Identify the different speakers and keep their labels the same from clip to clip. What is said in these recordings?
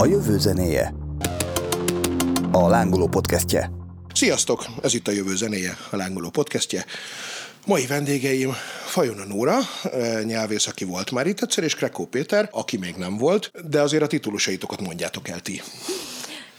Speaker 1: A jövő zenéje. A lángoló podcastje.
Speaker 2: Sziasztok! Ez itt a Jövő zenéje, a lángoló podcastje. Mai vendégeim Fajona Nóra, eh, nyelvész, aki volt már itt egyszer, és Krekó Péter, aki még nem volt, de azért a titulusaitokat mondjátok el ti.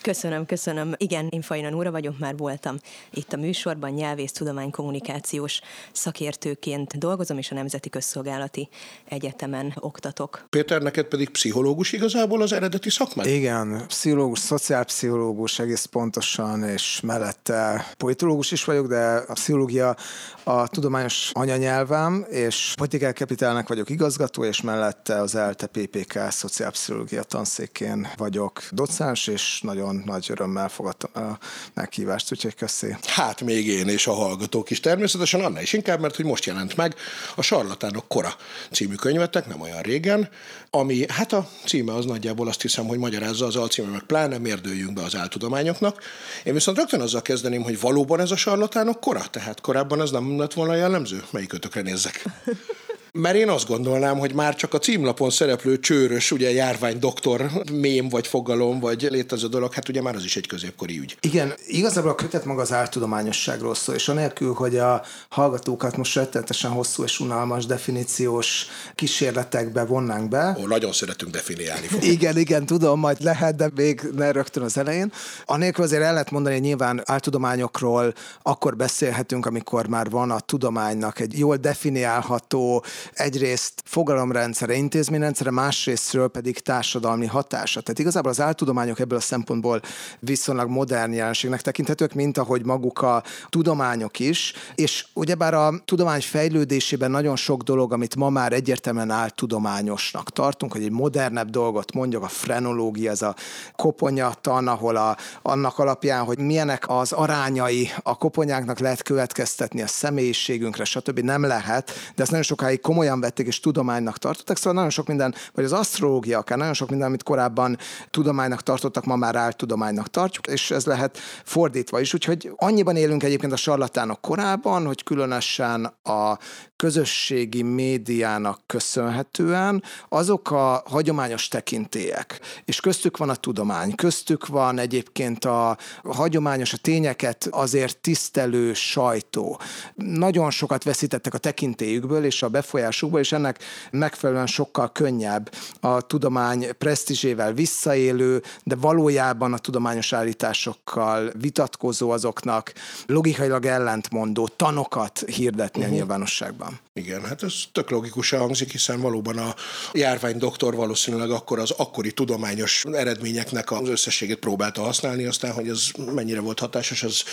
Speaker 3: Köszönöm, köszönöm. Igen, én Fajna Nóra vagyok, már voltam itt a műsorban, nyelvész tudománykommunikációs szakértőként dolgozom, és a Nemzeti Közszolgálati Egyetemen oktatok.
Speaker 2: Péter, neked pedig pszichológus igazából az eredeti szakmád?
Speaker 4: Igen, pszichológus, szociálpszichológus egész pontosan, és mellette politológus is vagyok, de a pszichológia a tudományos anyanyelvem, és politikai kapitálnak vagyok igazgató, és mellette az ELTE PPK szociálpszichológia tanszékén vagyok docens, és nagyon nagy örömmel fogadtam a meghívást, úgyhogy köszi.
Speaker 2: Hát még én és a hallgatók is természetesen, annál is inkább, mert hogy most jelent meg a Sarlatánok Kora című könyvetek, nem olyan régen, ami, hát a címe az nagyjából azt hiszem, hogy magyarázza az alcíme, meg pláne mérdőjünk be az áltudományoknak. Én viszont rögtön azzal kezdeném, hogy valóban ez a sarlatánok kora, tehát korábban ez nem lett volna jellemző? Melyik ötökre nézzek? Mert én azt gondolnám, hogy már csak a címlapon szereplő csőrös, ugye járvány doktor mém vagy fogalom, vagy létező dolog, hát ugye már az is egy középkori ügy.
Speaker 4: Igen, igazából a kötet maga az áltudományosságról szól, és anélkül, hogy a hallgatókat most rettenetesen hosszú és unalmas definíciós kísérletekbe vonnánk be.
Speaker 2: Ó, nagyon szeretünk definiálni.
Speaker 4: Igen, igen, tudom, majd lehet, de még ne rögtön az elején. Anélkül azért el lehet mondani, hogy nyilván áltudományokról akkor beszélhetünk, amikor már van a tudománynak egy jól definiálható egyrészt fogalomrendszere, intézményrendszere, másrésztről pedig társadalmi hatása. Tehát igazából az áltudományok ebből a szempontból viszonylag modern jelenségnek tekinthetők, mint ahogy maguk a tudományok is, és ugyebár a tudomány fejlődésében nagyon sok dolog, amit ma már egyértelműen áltudományosnak tartunk, hogy egy modernebb dolgot mondjuk, a frenológia, ez a koponyatan, ahol a, annak alapján, hogy milyenek az arányai a koponyáknak lehet következtetni a személyiségünkre, stb. nem lehet, de ezt nagyon sokáig komolyan vették és tudománynak tartottak, szóval nagyon sok minden, vagy az asztrológia akár, nagyon sok minden, amit korábban tudománynak tartottak, ma már áltudománynak tartjuk, és ez lehet fordítva is. Úgyhogy annyiban élünk egyébként a sarlatánok korában, hogy különösen a közösségi médiának köszönhetően azok a hagyományos tekintélyek, és köztük van a tudomány, köztük van egyébként a hagyományos, a tényeket azért tisztelő sajtó. Nagyon sokat veszítettek a tekintélyükből és a befolyásukból, és ennek megfelelően sokkal könnyebb a tudomány presztízsével visszaélő, de valójában a tudományos állításokkal vitatkozó azoknak logikailag ellentmondó tanokat hirdetni uh-huh. a nyilvánosságban.
Speaker 2: Igen, hát ez tök logikusan hangzik, hiszen valóban a járvány doktor valószínűleg akkor az akkori tudományos eredményeknek az összességét próbálta használni, aztán, hogy ez mennyire volt hatásos, ez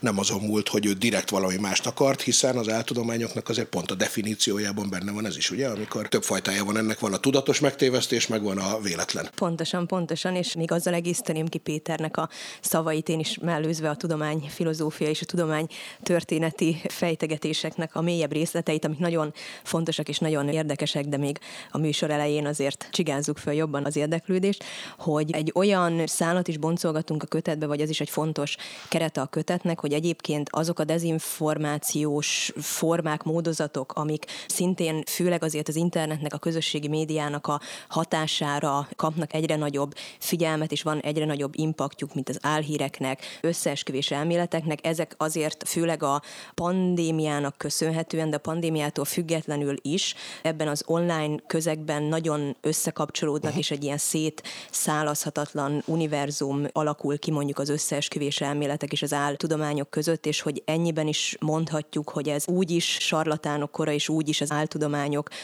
Speaker 2: nem azon múlt, hogy ő direkt valami mást akart, hiszen az áltudományoknak azért pont a definíciójában benne van ez is, ugye, amikor több fajtája van ennek, van a tudatos megtévesztés, meg van a véletlen.
Speaker 3: Pontosan, pontosan, és még azzal egészteném ki Péternek a szavait, én is mellőzve a tudomány filozófia és a tudomány történeti fejtegetéseknek a mélyebb részleteit, amik nagyon fontosak és nagyon érdekesek, de még a műsor elején azért csigázzuk föl jobban az érdeklődést, hogy egy olyan szállat is boncolgatunk a kötetbe, vagy ez is egy fontos kerete a kötetnek, hogy egyébként azok a dezinformációs formák, módozatok, amik szintén főleg azért az internetnek, a közösségi médiának a hatására kapnak egyre nagyobb figyelmet, és van egyre nagyobb impaktjuk, mint az álhíreknek, összeesküvés elméleteknek. Ezek azért főleg a pandémiának köszönhetően, de a pandémiától függetlenül is ebben az online közegben nagyon összekapcsolódnak, és egy ilyen szétszálazhatatlan univerzum alakul ki mondjuk az összeesküvés elméletek és az áltudományok között, és hogy ennyiben is mondhatjuk, hogy ez úgy is sarlatánok kora, és úgy is az áltudományok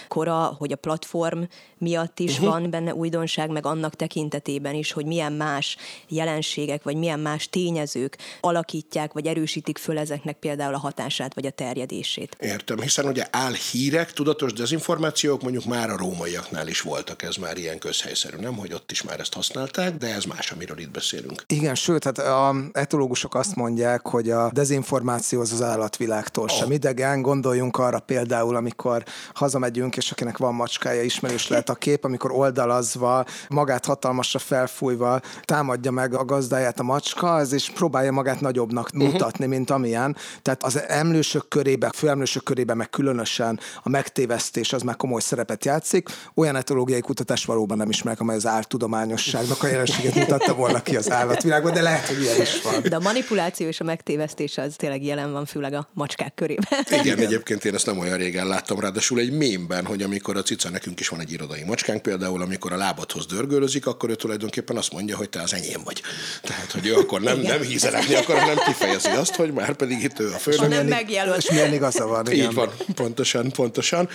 Speaker 3: kora, hogy a platform miatt is uh-huh. van benne újdonság, meg annak tekintetében is, hogy milyen más jelenségek, vagy milyen más tényezők alakítják, vagy erősítik föl ezeknek például a hatását, vagy a terjedését.
Speaker 2: Értem, hiszen ugye álhírek, tudatos dezinformációk mondjuk már a rómaiaknál is voltak, ez már ilyen közhelyszerű, nem, hogy ott is már ezt használták, de ez más, amiről itt beszélünk.
Speaker 4: Igen, sőt, hát a etológusok azt mondják, hogy a dezinformáció az az állatvilágtól oh. sem idegen, gondoljunk arra például, amikor hazamegyünk, és akinek van macskája, ismerős lehet a kép, amikor oldalazva, magát hatalmasra felfújva támadja meg a gazdáját a macska, ez is próbálja magát nagyobbnak uh-huh. mutatni, mint amilyen. Tehát az emlősök körébe, főemlősök körébe meg különösen a megtévesztés az már komoly szerepet játszik. Olyan etológiai kutatás valóban nem ismerek, amely az áltudományosságnak a jelenséget mutatta volna ki az állatvilágban, de lehet, hogy ilyen is van.
Speaker 3: De a manipuláció és a megtévesztés az tényleg jelen van, főleg a macskák körében.
Speaker 2: Igen, Igen, egyébként én ezt nem olyan régen láttam, ráadásul egy mémben, hogy amikor a cica, nekünk is van egy irodai macskánk például, amikor a lábadhoz dörgölözik, akkor ő tulajdonképpen azt mondja, hogy te az enyém vagy. Tehát, hogy ő akkor nem, nem hízelekni akar, hanem kifejezi azt, hogy már pedig itt ő a főnök.
Speaker 3: Nem megjelölt.
Speaker 4: És milyen igaza van.
Speaker 2: Igen. Így van, pontosan, pontosan.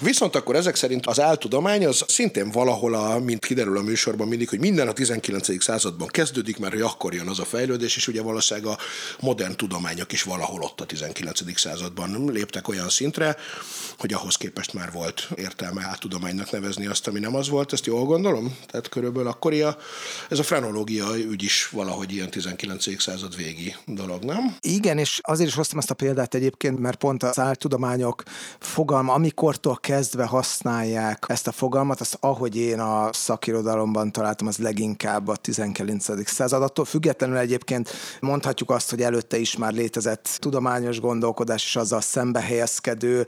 Speaker 2: Viszont akkor ezek szerint az áltudomány az szintén valahol, a, mint kiderül a műsorban mindig, hogy minden a 19. században kezdődik, mert hogy akkor jön az a fejlődés, és ugye valószínűleg a modern tudományok is valahol ott a 19. században léptek olyan szintre, hogy ahhoz képest már volt értelme áltudománynak nevezni azt, ami nem az volt, ezt jól gondolom? Tehát körülbelül akkor a, ez a frenológia ügy is valahogy ilyen 19. század végi dolog, nem?
Speaker 4: Igen, és azért is hoztam ezt a példát egyébként, mert pont az áltudományok fogalma, amikortól kezdve használják ezt a fogalmat, azt ahogy én a szakirodalomban találtam, az leginkább a 19. század. Attól függetlenül egyébként mondhatjuk azt, hogy előtte is már létezett tudományos gondolkodás, és azzal szembe helyezkedő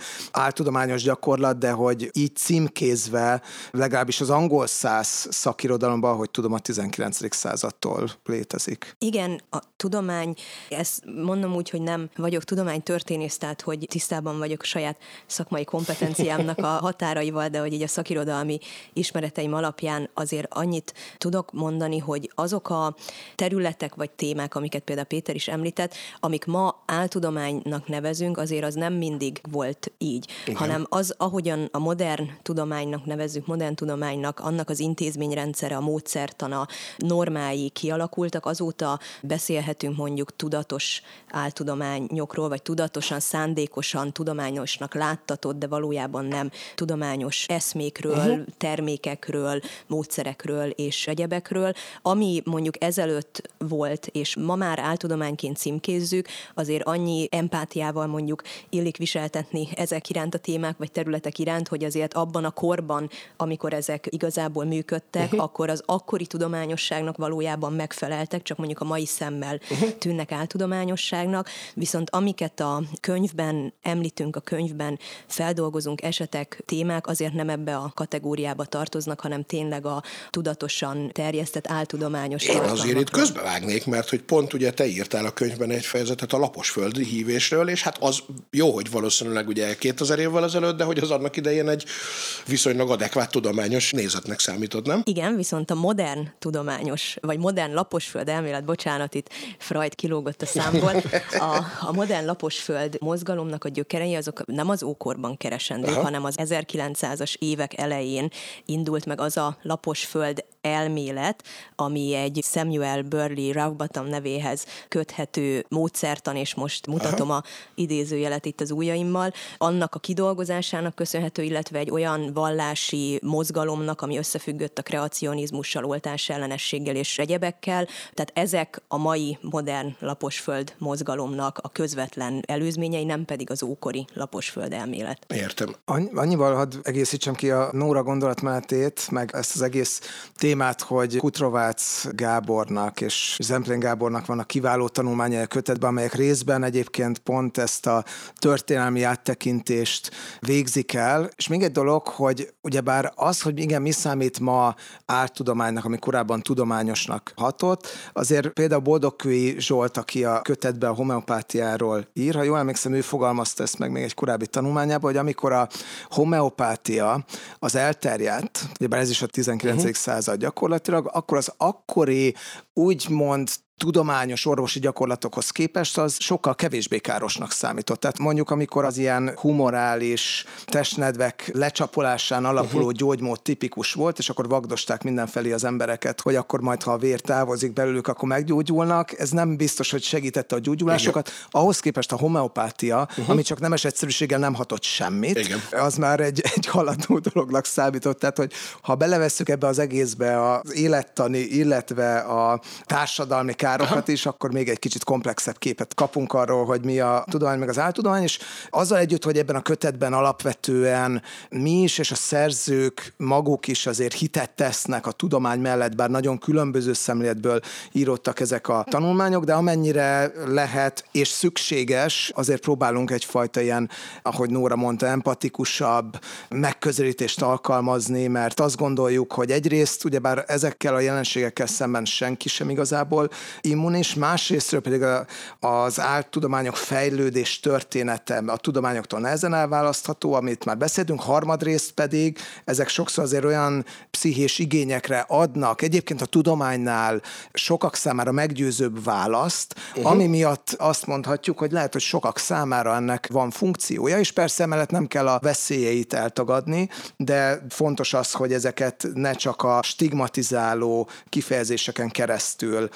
Speaker 4: áltudományos gyakorlat, de hogy így címkézve, legalábbis az angol száz szakirodalomban, hogy tudom, a 19. századtól létezik.
Speaker 3: Igen, a tudomány, ezt mondom úgy, hogy nem vagyok tudománytörténész, tehát hogy tisztában vagyok saját szakmai kompetenciámnak a határaival, de hogy így a szakirodalmi ismereteim alapján azért annyit tudok mondani, hogy azok a területek vagy témák, amiket például Péter is említett, amik ma áltudománynak nevezünk, azért az nem mindig volt így, Igen. hanem az, ahogyan a modern tudománynak nevezzük, modern tudománynak, annak az intézményrendszere, a módszertana, normái kialakultak, azóta beszélhetünk mondjuk tudatos áltudományokról, vagy tudatosan, szándékosan, tudományosnak láttatott, de valójában nem tudományos eszmékről, uh-huh. termékekről, módszerekről és egyebekről, ami mondjuk ezelőtt volt, és ma már áltudományként címkézzük, azért annyi empátiával mondjuk illik viseltetni ezek iránt a témák vagy területek iránt, hogy azért abban a korban, amikor ezek igazából működtek, uh-huh. akkor az akkori tudományosságnak valójában megfeleltek, csak mondjuk a mai szemmel uh-huh. tűnnek áltudományosságnak, viszont amiket a könyvben említünk, a könyvben feldolgozunk esetek, témák azért nem ebbe a kategóriába tartoznak, hanem tényleg a tudatosan terjesztett áltudományos
Speaker 2: Én azért itt közbevágnék, mert hogy pont ugye te írtál a könyvben egy fejezetet a laposföldi hívésről, és hát az jó, hogy valószínűleg ugye 2000 évvel ezelőtt, de hogy az annak idején egy viszonylag adekvát tudományos nézetnek számított, nem?
Speaker 3: Igen, viszont a modern tudományos, vagy modern laposföld elmélet, bocsánat, itt Freud kilógott a számból, a, a modern laposföld mozgalomnak a gyökerei azok nem az ókorban keresendők, Aha. hanem az 1900-as évek elején indult meg az a laposföld elmélet, ami egy Samuel Burley Raubatam nevéhez köthető módszertan, és most mutatom Aha. a idézőjelet itt az ujjaimmal, annak a kidolgozásának köszönhető, illetve egy olyan vallási mozgalomnak, ami összefüggött a kreacionizmussal, oltás ellenességgel és egyebekkel. Tehát ezek a mai modern laposföld mozgalomnak a közvetlen előzményei, nem pedig az ókori laposföld elmélet.
Speaker 2: Értem.
Speaker 4: Annyival hadd egészítsem ki a Nóra gondolatmenetét, meg ezt az egész témát, hogy Kutrovác Gábornak és Zemplén Gábornak van a kiváló tanulmányai a kötetben, amelyek részben egyébként pont ezt a történelmi áttekintést végzik el. És még egy dolog, hogy ugyebár az, hogy igen, mi számít ma áltudománynak, ami korábban tudományosnak hatott, azért például Boldogkői Zsolt, aki a kötetben a homeopátiáról ír, ha jól emlékszem, ő fogalmazta ezt meg még egy korábbi tanulmányában, hogy amikor a homeopátia az elterjedt, ugyebár ez is a 19. Uh-huh. század gyakorlatilag, akkor az akkori úgymond tudományos orvosi gyakorlatokhoz képest az sokkal kevésbé károsnak számított. Tehát mondjuk, amikor az ilyen humorális testnedvek lecsapolásán alapuló uh-huh. gyógymód tipikus volt, és akkor vagdosták mindenfelé az embereket, hogy akkor majd, ha a vér távozik belőlük, akkor meggyógyulnak. Ez nem biztos, hogy segítette a gyógyulásokat. Igen. Ahhoz képest a homeopátia, uh-huh. ami csak nemes egyszerűséggel nem hatott semmit, Igen. az már egy, egy haladó dolognak számított. Tehát, hogy ha belevesszük ebbe az egészbe az élettani, illetve a társadalmi károkat is, akkor még egy kicsit komplexebb képet kapunk arról, hogy mi a tudomány meg az áltudomány, és azzal együtt, hogy ebben a kötetben alapvetően mi is, és a szerzők maguk is azért hitet tesznek a tudomány mellett, bár nagyon különböző szemléletből írottak ezek a tanulmányok, de amennyire lehet és szükséges, azért próbálunk egyfajta ilyen, ahogy Nóra mondta, empatikusabb megközelítést alkalmazni, mert azt gondoljuk, hogy egyrészt ugyebár ezekkel a jelenségekkel szemben senki sem igazából immunis, másrésztről pedig az áltudományok fejlődés története a tudományoktól nehezen elválasztható, amit már beszéltünk, harmadrészt pedig ezek sokszor azért olyan pszichés igényekre adnak, egyébként a tudománynál sokak számára meggyőzőbb választ, uh-huh. ami miatt azt mondhatjuk, hogy lehet, hogy sokak számára ennek van funkciója, és persze emellett nem kell a veszélyeit eltagadni, de fontos az, hogy ezeket ne csak a stigmatizáló kifejezéseken keresztül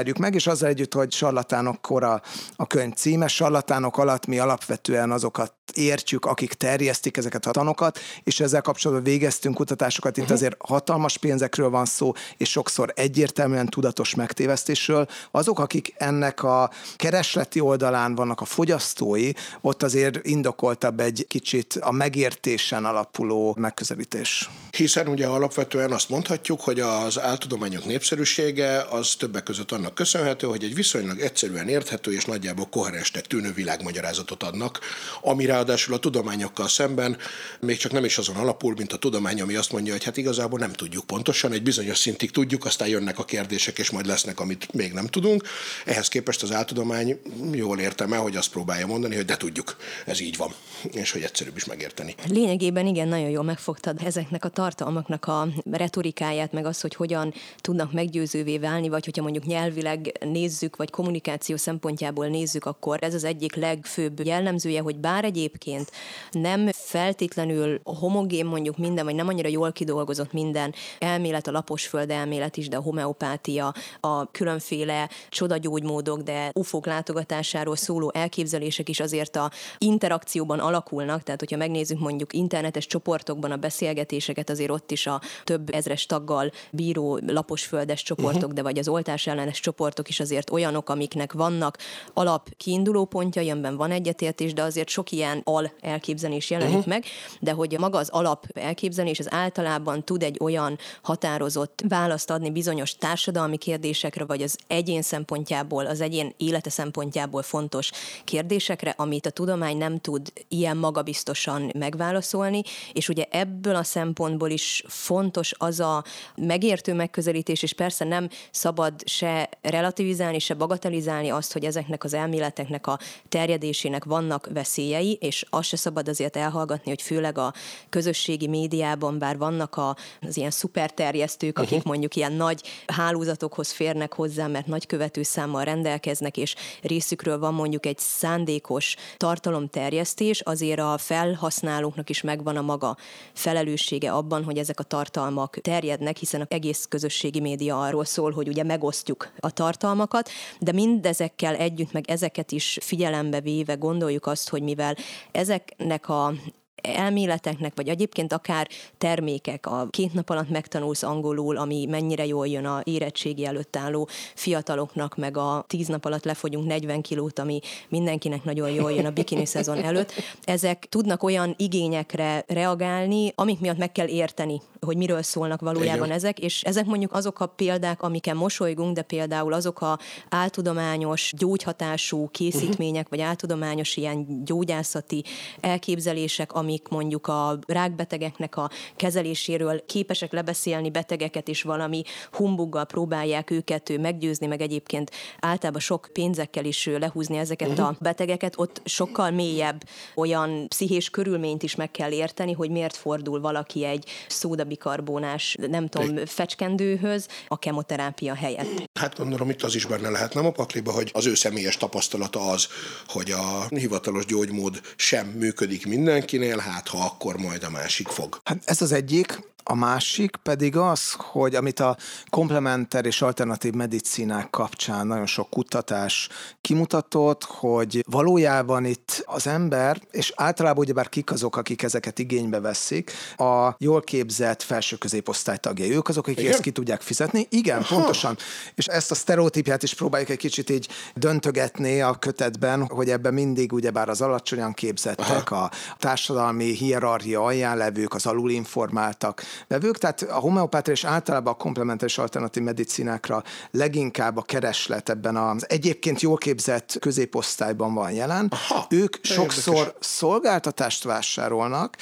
Speaker 4: ismerjük meg, és azzal együtt, hogy sarlatánok kora a könyv címe, sarlatánok alatt mi alapvetően azokat értjük, akik terjesztik ezeket a tanokat, és ezzel kapcsolatban végeztünk kutatásokat. Itt uh-huh. azért hatalmas pénzekről van szó, és sokszor egyértelműen tudatos megtévesztésről. Azok, akik ennek a keresleti oldalán vannak a fogyasztói, ott azért indokoltabb egy kicsit a megértésen alapuló megközelítés.
Speaker 2: Hiszen ugye alapvetően azt mondhatjuk, hogy az áltudományok népszerűsége az többek között annak köszönhető, hogy egy viszonylag egyszerűen érthető és nagyjából koherensnek tűnő világmagyarázatot adnak, amire ráadásul a tudományokkal szemben még csak nem is azon alapul, mint a tudomány, ami azt mondja, hogy hát igazából nem tudjuk pontosan, egy bizonyos szintig tudjuk, aztán jönnek a kérdések, és majd lesznek, amit még nem tudunk. Ehhez képest az áltudomány jól értem el, hogy azt próbálja mondani, hogy de tudjuk, ez így van, és hogy egyszerűbb is megérteni.
Speaker 3: Lényegében igen, nagyon jól megfogtad ezeknek a tartalmaknak a retorikáját, meg az, hogy hogyan tudnak meggyőzővé válni, vagy hogyha mondjuk nyelvileg nézzük, vagy kommunikáció szempontjából nézzük, akkor ez az egyik legfőbb jellemzője, hogy bár egyéb egyébként nem feltétlenül homogén mondjuk minden, vagy nem annyira jól kidolgozott minden elmélet, a laposföld elmélet is, de a homeopátia, a különféle csodagyógymódok, de ufók látogatásáról szóló elképzelések is azért a interakcióban alakulnak, tehát hogyha megnézzük mondjuk internetes csoportokban a beszélgetéseket, azért ott is a több ezres taggal bíró laposföldes csoportok, uh-huh. de vagy az oltás ellenes csoportok is azért olyanok, amiknek vannak alap kiinduló pontjai, amiben van egyetértés, de azért sok ilyen al elképzelés jelenik uh-huh. meg, de hogy maga az alap elképzelés az általában tud egy olyan határozott választ adni bizonyos társadalmi kérdésekre, vagy az egyén szempontjából, az egyén élete szempontjából fontos kérdésekre, amit a tudomány nem tud ilyen magabiztosan megválaszolni, és ugye ebből a szempontból is fontos az a megértő megközelítés, és persze nem szabad se relativizálni, se bagatelizálni azt, hogy ezeknek az elméleteknek a terjedésének vannak veszélyei, és azt se szabad azért elhallgatni, hogy főleg a közösségi médiában, bár vannak a, az ilyen szuperterjesztők, akik uh-huh. mondjuk ilyen nagy hálózatokhoz férnek hozzá, mert nagy követőszámmal rendelkeznek, és részükről van mondjuk egy szándékos tartalomterjesztés, azért a felhasználóknak is megvan a maga felelőssége abban, hogy ezek a tartalmak terjednek, hiszen az egész közösségi média arról szól, hogy ugye megosztjuk a tartalmakat, de mindezekkel együtt, meg ezeket is figyelembe véve gondoljuk azt, hogy mivel ezeknek a elméleteknek, vagy egyébként akár termékek, a két nap alatt megtanulsz angolul, ami mennyire jól jön a érettségi előtt álló fiataloknak, meg a tíz nap alatt lefogyunk 40 kilót, ami mindenkinek nagyon jól jön a bikini szezon előtt. Ezek tudnak olyan igényekre reagálni, amik miatt meg kell érteni, hogy miről szólnak valójában Igen. ezek, és ezek mondjuk azok a példák, amiken mosolygunk, de például azok a áltudományos, gyógyhatású készítmények, uh-huh. vagy áltudományos ilyen gyógyászati elképzelések, ami amik mondjuk a rákbetegeknek a kezeléséről képesek lebeszélni betegeket, és valami humbuggal próbálják őket meggyőzni, meg egyébként általában sok pénzekkel is lehúzni ezeket a betegeket, ott sokkal mélyebb olyan pszichés körülményt is meg kell érteni, hogy miért fordul valaki egy szódabikarbónás, nem tudom, fecskendőhöz a kemoterápia helyett.
Speaker 2: Hát gondolom itt az is benne lehet, nem a pakliba, hogy az ő személyes tapasztalata az, hogy a hivatalos gyógymód sem működik mindenkinél, hát ha akkor majd a másik fog.
Speaker 4: Hát ez az egyik. A másik pedig az, hogy amit a komplementer és alternatív medicinák kapcsán nagyon sok kutatás kimutatott, hogy valójában itt az ember, és általában ugyebár kik azok, akik ezeket igénybe veszik, a jól képzett felső középosztály tagjai. Ők azok, akik Igen? ezt ki tudják fizetni. Igen, Aha. pontosan. És ezt a sztereotípiát is próbáljuk egy kicsit így döntögetni a kötetben, hogy ebben mindig ugyebár az alacsonyan képzettek, Aha. a társadalmi hierarchia alján levők, az alulinformáltak vevők, tehát a homeopátria és általában a komplementes alternatív medicinákra leginkább a kereslet ebben az egyébként jól képzett középosztályban van jelen. Aha, ők sokszor érdekes. szolgáltatást vásárolnak,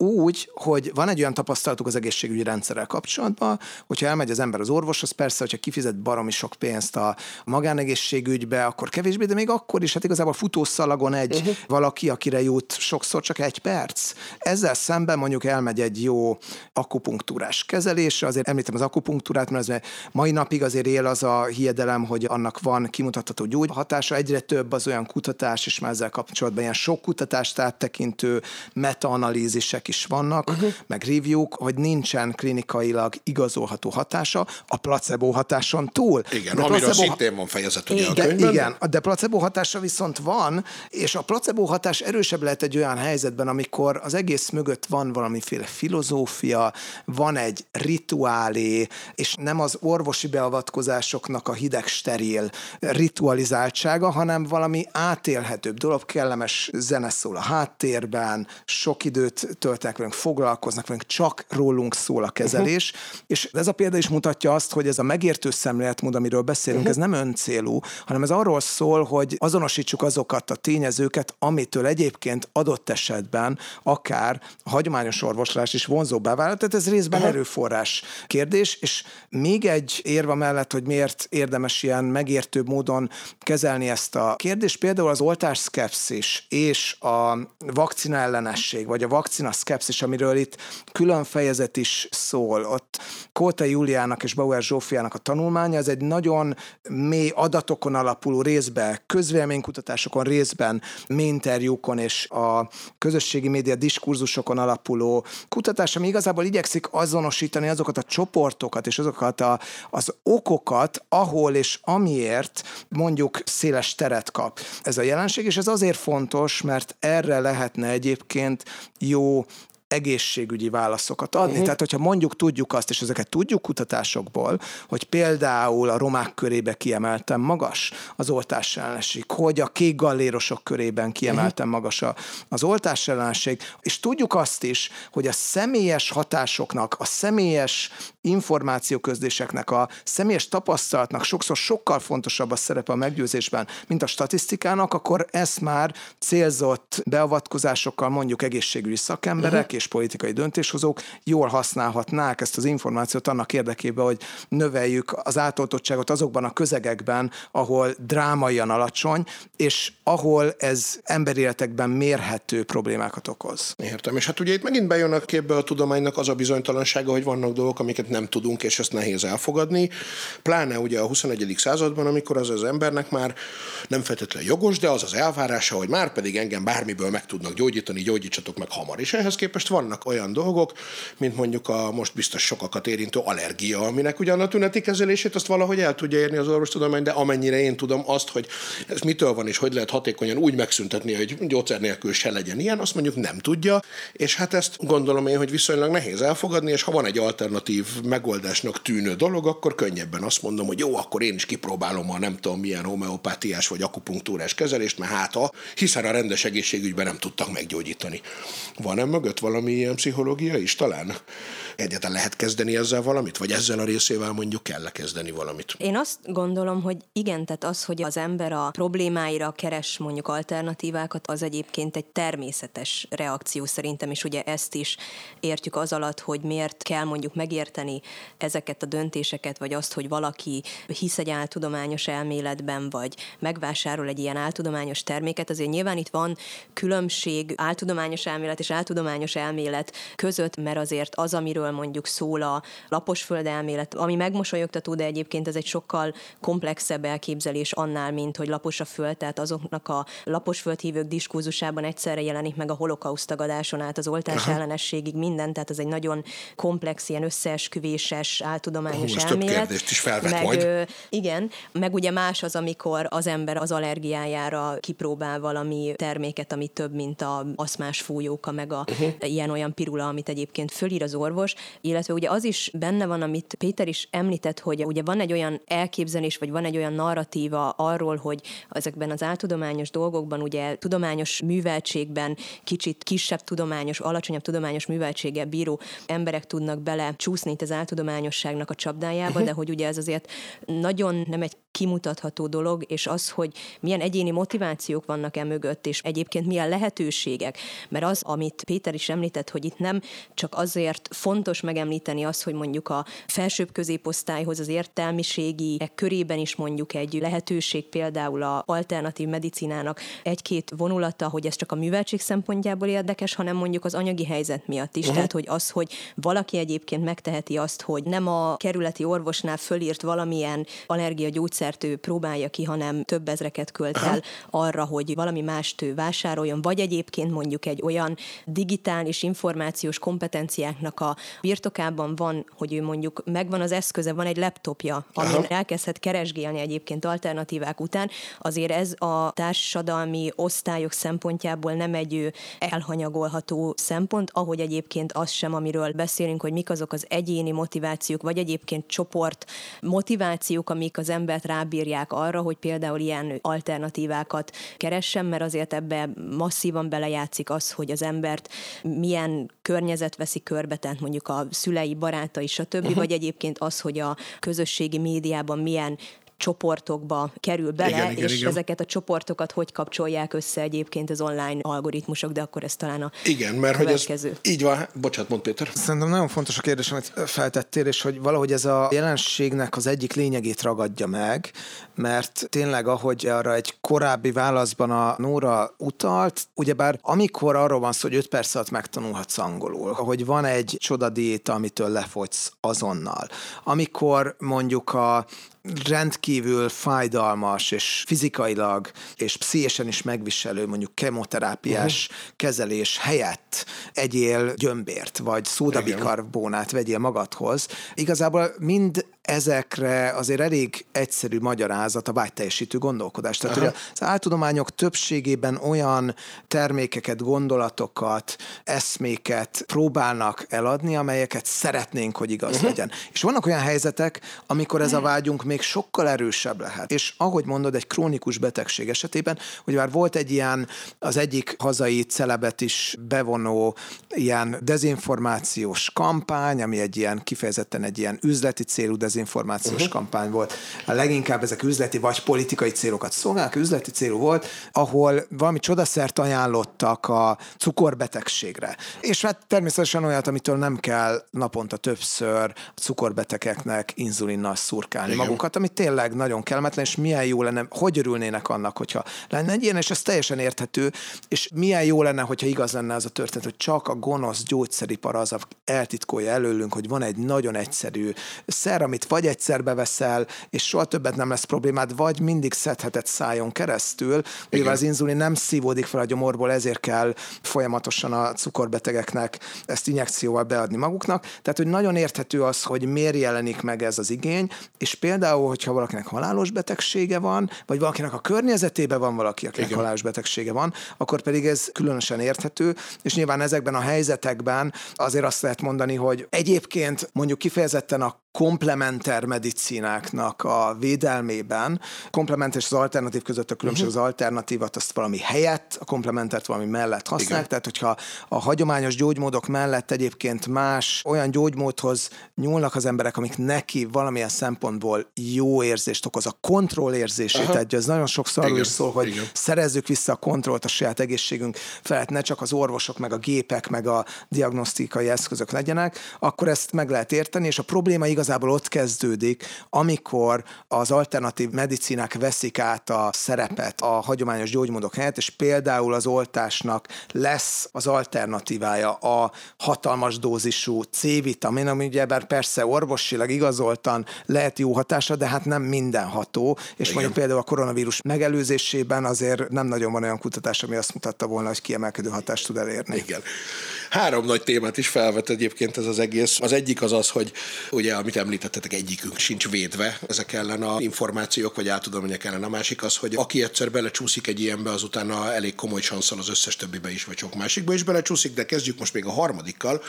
Speaker 4: úgy, hogy van egy olyan tapasztalatuk az egészségügyi rendszerrel kapcsolatban, hogyha elmegy az ember az orvoshoz, persze, hogyha kifizet baromi sok pénzt a magánegészségügybe, akkor kevésbé, de még akkor is, hát igazából futószalagon egy uh-huh. valaki, akire jut sokszor csak egy perc. Ezzel szemben mondjuk elmegy egy jó akupunktúrás kezelésre, azért említem az akupunktúrát, mert ez mai napig azért él az a hiedelem, hogy annak van kimutatható gyógyhatása, egyre több az olyan kutatás, és már ezzel kapcsolatban ilyen sok kutatást áttekintő metaanalízisek is vannak, uh-huh. meg review hogy nincsen klinikailag igazolható hatása a placebo hatáson túl.
Speaker 2: Igen, de amiről placebo... szintén van fejezet ugye
Speaker 4: igen, a könyvben. Igen, de placebo hatása viszont van, és a placebo hatás erősebb lehet egy olyan helyzetben, amikor az egész mögött van valamiféle filozófia, van egy rituálé, és nem az orvosi beavatkozásoknak a hideg steril ritualizáltsága, hanem valami átélhetőbb dolog, kellemes zene szól a háttérben, sok időt tölt töltenek velünk, foglalkoznak velünk, csak rólunk szól a kezelés, uh-huh. és ez a példa is mutatja azt, hogy ez a megértő szemléletmód, amiről beszélünk, uh-huh. ez nem öncélú, hanem ez arról szól, hogy azonosítsuk azokat a tényezőket, amitől egyébként adott esetben akár a hagyományos orvoslás is vonzóbbá vált, tehát ez részben uh-huh. erőforrás kérdés, és még egy érva mellett, hogy miért érdemes ilyen megértő módon kezelni ezt a kérdést, például az oltás szkepszis és a vakcina ellenesség, vagy a vakcina szkepszis, amiről itt külön fejezet is szól. Ott Kóta Júliának és Bauer Zsófiának a tanulmánya, ez egy nagyon mély adatokon alapuló részben, közvéleménykutatásokon részben, interjúkon és a közösségi média diskurzusokon alapuló kutatás, ami igazából igyekszik azonosítani azokat a csoportokat és azokat a, az okokat, ahol és amiért mondjuk széles teret kap ez a jelenség, és ez azért fontos, mert erre lehetne egyébként jó egészségügyi válaszokat adni. Uh-huh. Tehát, hogyha mondjuk tudjuk azt, és ezeket tudjuk kutatásokból, hogy például a romák körébe kiemeltem magas az oltás ellenség, hogy a kék gallérosok körében kiemeltem uh-huh. magas a, az oltás ellenség, és tudjuk azt is, hogy a személyes hatásoknak, a személyes információközléseknek, a személyes tapasztalatnak sokszor sokkal fontosabb a szerepe a meggyőzésben, mint a statisztikának, akkor ezt már célzott beavatkozásokkal mondjuk egészségügyi szakemberek uh-huh és politikai döntéshozók jól használhatnák ezt az információt annak érdekében, hogy növeljük az átoltottságot azokban a közegekben, ahol drámaian alacsony, és ahol ez emberéletekben mérhető problémákat okoz.
Speaker 2: Értem, és hát ugye itt megint bejön a képbe a tudománynak az a bizonytalansága, hogy vannak dolgok, amiket nem tudunk, és ezt nehéz elfogadni. Pláne ugye a 21. században, amikor az az embernek már nem feltétlenül jogos, de az az elvárása, hogy már pedig engem bármiből meg tudnak gyógyítani, gyógyítsatok meg hamar. És ehhez képest vannak olyan dolgok, mint mondjuk a most biztos sokakat érintő allergia, aminek ugyan a tüneti kezelését azt valahogy el tudja érni az orvostudomány, de amennyire én tudom azt, hogy ez mitől van és hogy lehet hatékonyan úgy megszüntetni, hogy gyógyszer nélkül se legyen ilyen, azt mondjuk nem tudja, és hát ezt gondolom én, hogy viszonylag nehéz elfogadni, és ha van egy alternatív megoldásnak tűnő dolog, akkor könnyebben azt mondom, hogy jó, akkor én is kipróbálom a nem tudom milyen homeopátiás vagy akupunktúrás kezelést, mert hát a, hiszen a rendes egészségügyben nem tudtak meggyógyítani. Van-e mögött valami ilyen pszichológia is talán? Egyáltalán lehet kezdeni ezzel valamit? Vagy ezzel a részével mondjuk kell kezdeni valamit?
Speaker 3: Én azt gondolom, hogy igen, tehát az, hogy az ember a problémáira keres mondjuk alternatívákat, az egyébként egy természetes reakció szerintem, és ugye ezt is értjük az alatt, hogy miért kell mondjuk megérteni ezeket a döntéseket, vagy azt, hogy valaki hisz egy áltudományos elméletben, vagy megvásárol egy ilyen áltudományos terméket, azért nyilván itt van különbség áltudományos elmélet és áltudományos elmélet között, mert azért az, amiről mondjuk szól a lapos földelmélet, ami megmosolyogtató, de egyébként ez egy sokkal komplexebb elképzelés annál, mint hogy lapos a föld, tehát azoknak a lapos földhívők diskurzusában egyszerre jelenik meg a holokauszt tagadáson át az oltás ellenességig minden, tehát ez egy nagyon komplex, ilyen összeesküvéses, áltudományos Hú, elmélet.
Speaker 2: Több is felvet
Speaker 3: meg,
Speaker 2: majd.
Speaker 3: Igen, meg ugye más az, amikor az ember az allergiájára kipróbál valami terméket, ami több, mint a aszmás fújóka, meg a uh-huh. ilyen-olyan pirula, amit egyébként fölír az orvos, illetve ugye az is benne van, amit Péter is említett, hogy ugye van egy olyan elképzelés, vagy van egy olyan narratíva arról, hogy ezekben az áltudományos dolgokban, ugye tudományos műveltségben kicsit kisebb tudományos, alacsonyabb tudományos műveltséggel bíró emberek tudnak bele csúszni itt az áltudományosságnak a csapdájába, de hogy ugye ez azért nagyon nem egy kimutatható dolog, és az, hogy milyen egyéni motivációk vannak e mögött, és egyébként milyen lehetőségek. Mert az, amit Péter is említett, hogy itt nem csak azért fontos megemlíteni azt, hogy mondjuk a felsőbb középosztályhoz az értelmiségi körében is mondjuk egy lehetőség például a alternatív medicinának egy-két vonulata, hogy ez csak a műveltség szempontjából érdekes, hanem mondjuk az anyagi helyzet miatt is. Uh-huh. Tehát, hogy az, hogy valaki egyébként megteheti azt, hogy nem a kerületi orvosnál fölírt valamilyen allergiagyógyszert ő próbálja ki, hanem több ezreket költ el arra, hogy valami mást ő vásároljon, vagy egyébként mondjuk egy olyan digitális információs kompetenciáknak a birtokában van, hogy ő mondjuk megvan az eszköze, van egy laptopja, amin Aha. elkezdhet keresgélni egyébként alternatívák után, azért ez a társadalmi osztályok szempontjából nem egy elhanyagolható szempont, ahogy egyébként az sem, amiről beszélünk, hogy mik azok az egyéni motivációk, vagy egyébként csoport motivációk, amik az embert rábírják arra, hogy például ilyen alternatívákat keressen, mert azért ebbe masszívan belejátszik az, hogy az embert milyen környezet veszi körbe, tehát mondjuk a szülei, barátai, stb., uh-huh. vagy egyébként az, hogy a közösségi médiában milyen csoportokba kerül bele, igen, igen, és igen. ezeket a csoportokat hogy kapcsolják össze egyébként az online algoritmusok, de akkor ez talán a
Speaker 2: Igen, mert következő. hogy ez így van, bocsánat, mond Péter.
Speaker 4: Szerintem nagyon fontos a kérdés, amit feltettél, és hogy valahogy ez a jelenségnek az egyik lényegét ragadja meg, mert tényleg, ahogy arra egy korábbi válaszban a Nóra utalt, ugyebár amikor arról van szó, hogy 5 perc alatt megtanulhatsz angolul, hogy van egy csodadiéta, amitől lefogysz azonnal. Amikor mondjuk a rendkívül fájdalmas és fizikailag és pszichésen is megviselő mondjuk kemoterápiás uh-huh. kezelés helyett egyél gyömbért, vagy szódabikarbónát vegyél magadhoz. Igazából mind ezekre azért elég egyszerű magyarázat a vágyteljesítő gondolkodás. Tehát, Aha. hogy az áltudományok többségében olyan termékeket, gondolatokat, eszméket próbálnak eladni, amelyeket szeretnénk, hogy igaz uh-huh. legyen. És vannak olyan helyzetek, amikor ez a vágyunk még sokkal erősebb lehet. És ahogy mondod, egy krónikus betegség esetében, hogy már volt egy ilyen, az egyik hazai celebet is bevonó ilyen dezinformációs kampány, ami egy ilyen kifejezetten egy ilyen üzleti célú dezinformációs uh-huh. kampány volt. A leginkább ezek üzleti vagy politikai célokat szolgálnak, üzleti célú volt, ahol valami csodaszert ajánlottak a cukorbetegségre. És hát természetesen olyat, amitől nem kell naponta többször a cukorbetegeknek inzulinnal szurkálni Igen. magukat, ami tényleg nagyon kellemetlen, és milyen jó lenne, hogy örülnének annak, hogyha lenne egy ilyen, és ez teljesen érthető, és milyen jó lenne, hogyha igaz lenne az a történet, hogy csak a gonosz gyógyszeripar az, eltitkolja előlünk, hogy van egy nagyon egyszerű szer, amit vagy egyszer beveszel, és soha többet nem lesz problémád, vagy mindig szedheted szájon keresztül. Mivel az inzulin nem szívódik fel a gyomorból, ezért kell folyamatosan a cukorbetegeknek ezt injekcióval beadni maguknak. Tehát, hogy nagyon érthető az, hogy miért jelenik meg ez az igény, és például, hogyha valakinek halálos betegsége van, vagy valakinek a környezetében van valaki, akinek Igen. halálos betegsége van, akkor pedig ez különösen érthető, és nyilván ezekben a helyzetekben azért azt lehet mondani, hogy egyébként mondjuk kifejezetten a komplementer medicináknak a védelmében, komplementer és az alternatív között a különbség, uh-huh. az alternatívat azt valami helyett, a komplementert valami mellett használják, Igen. tehát hogyha a hagyományos gyógymódok mellett egyébként más olyan gyógymódhoz nyúlnak az emberek, amik neki valamilyen szempontból jó érzést okoz, a kontroll érzését Aha. adja, ez nagyon sokszor arról is szól, hogy Igen. szerezzük vissza a kontrollt a saját egészségünk felett, ne csak az orvosok, meg a gépek, meg a diagnosztikai eszközök legyenek, akkor ezt meg lehet érteni, és a probléma igaz igazából ott kezdődik, amikor az alternatív medicinák veszik át a szerepet a hagyományos gyógymódok helyett, és például az oltásnak lesz az alternatívája a hatalmas dózisú C-vitamin, ami ugye bár persze orvosilag igazoltan lehet jó hatása, de hát nem mindenható, és Igen. mondjuk például a koronavírus megelőzésében azért nem nagyon van olyan kutatás, ami azt mutatta volna, hogy kiemelkedő hatást tud elérni.
Speaker 2: Igen. Három nagy témát is felvet egyébként ez az egész. Az egyik az az, hogy ugye, amit említettetek, egyikünk sincs védve ezek ellen a információk, vagy áttudományok ellen. A másik az, hogy aki egyszer belecsúszik egy ilyenbe, az utána elég komoly sanszal az összes többibe is, vagy sok másikba is belecsúszik, de kezdjük most még a harmadikkal,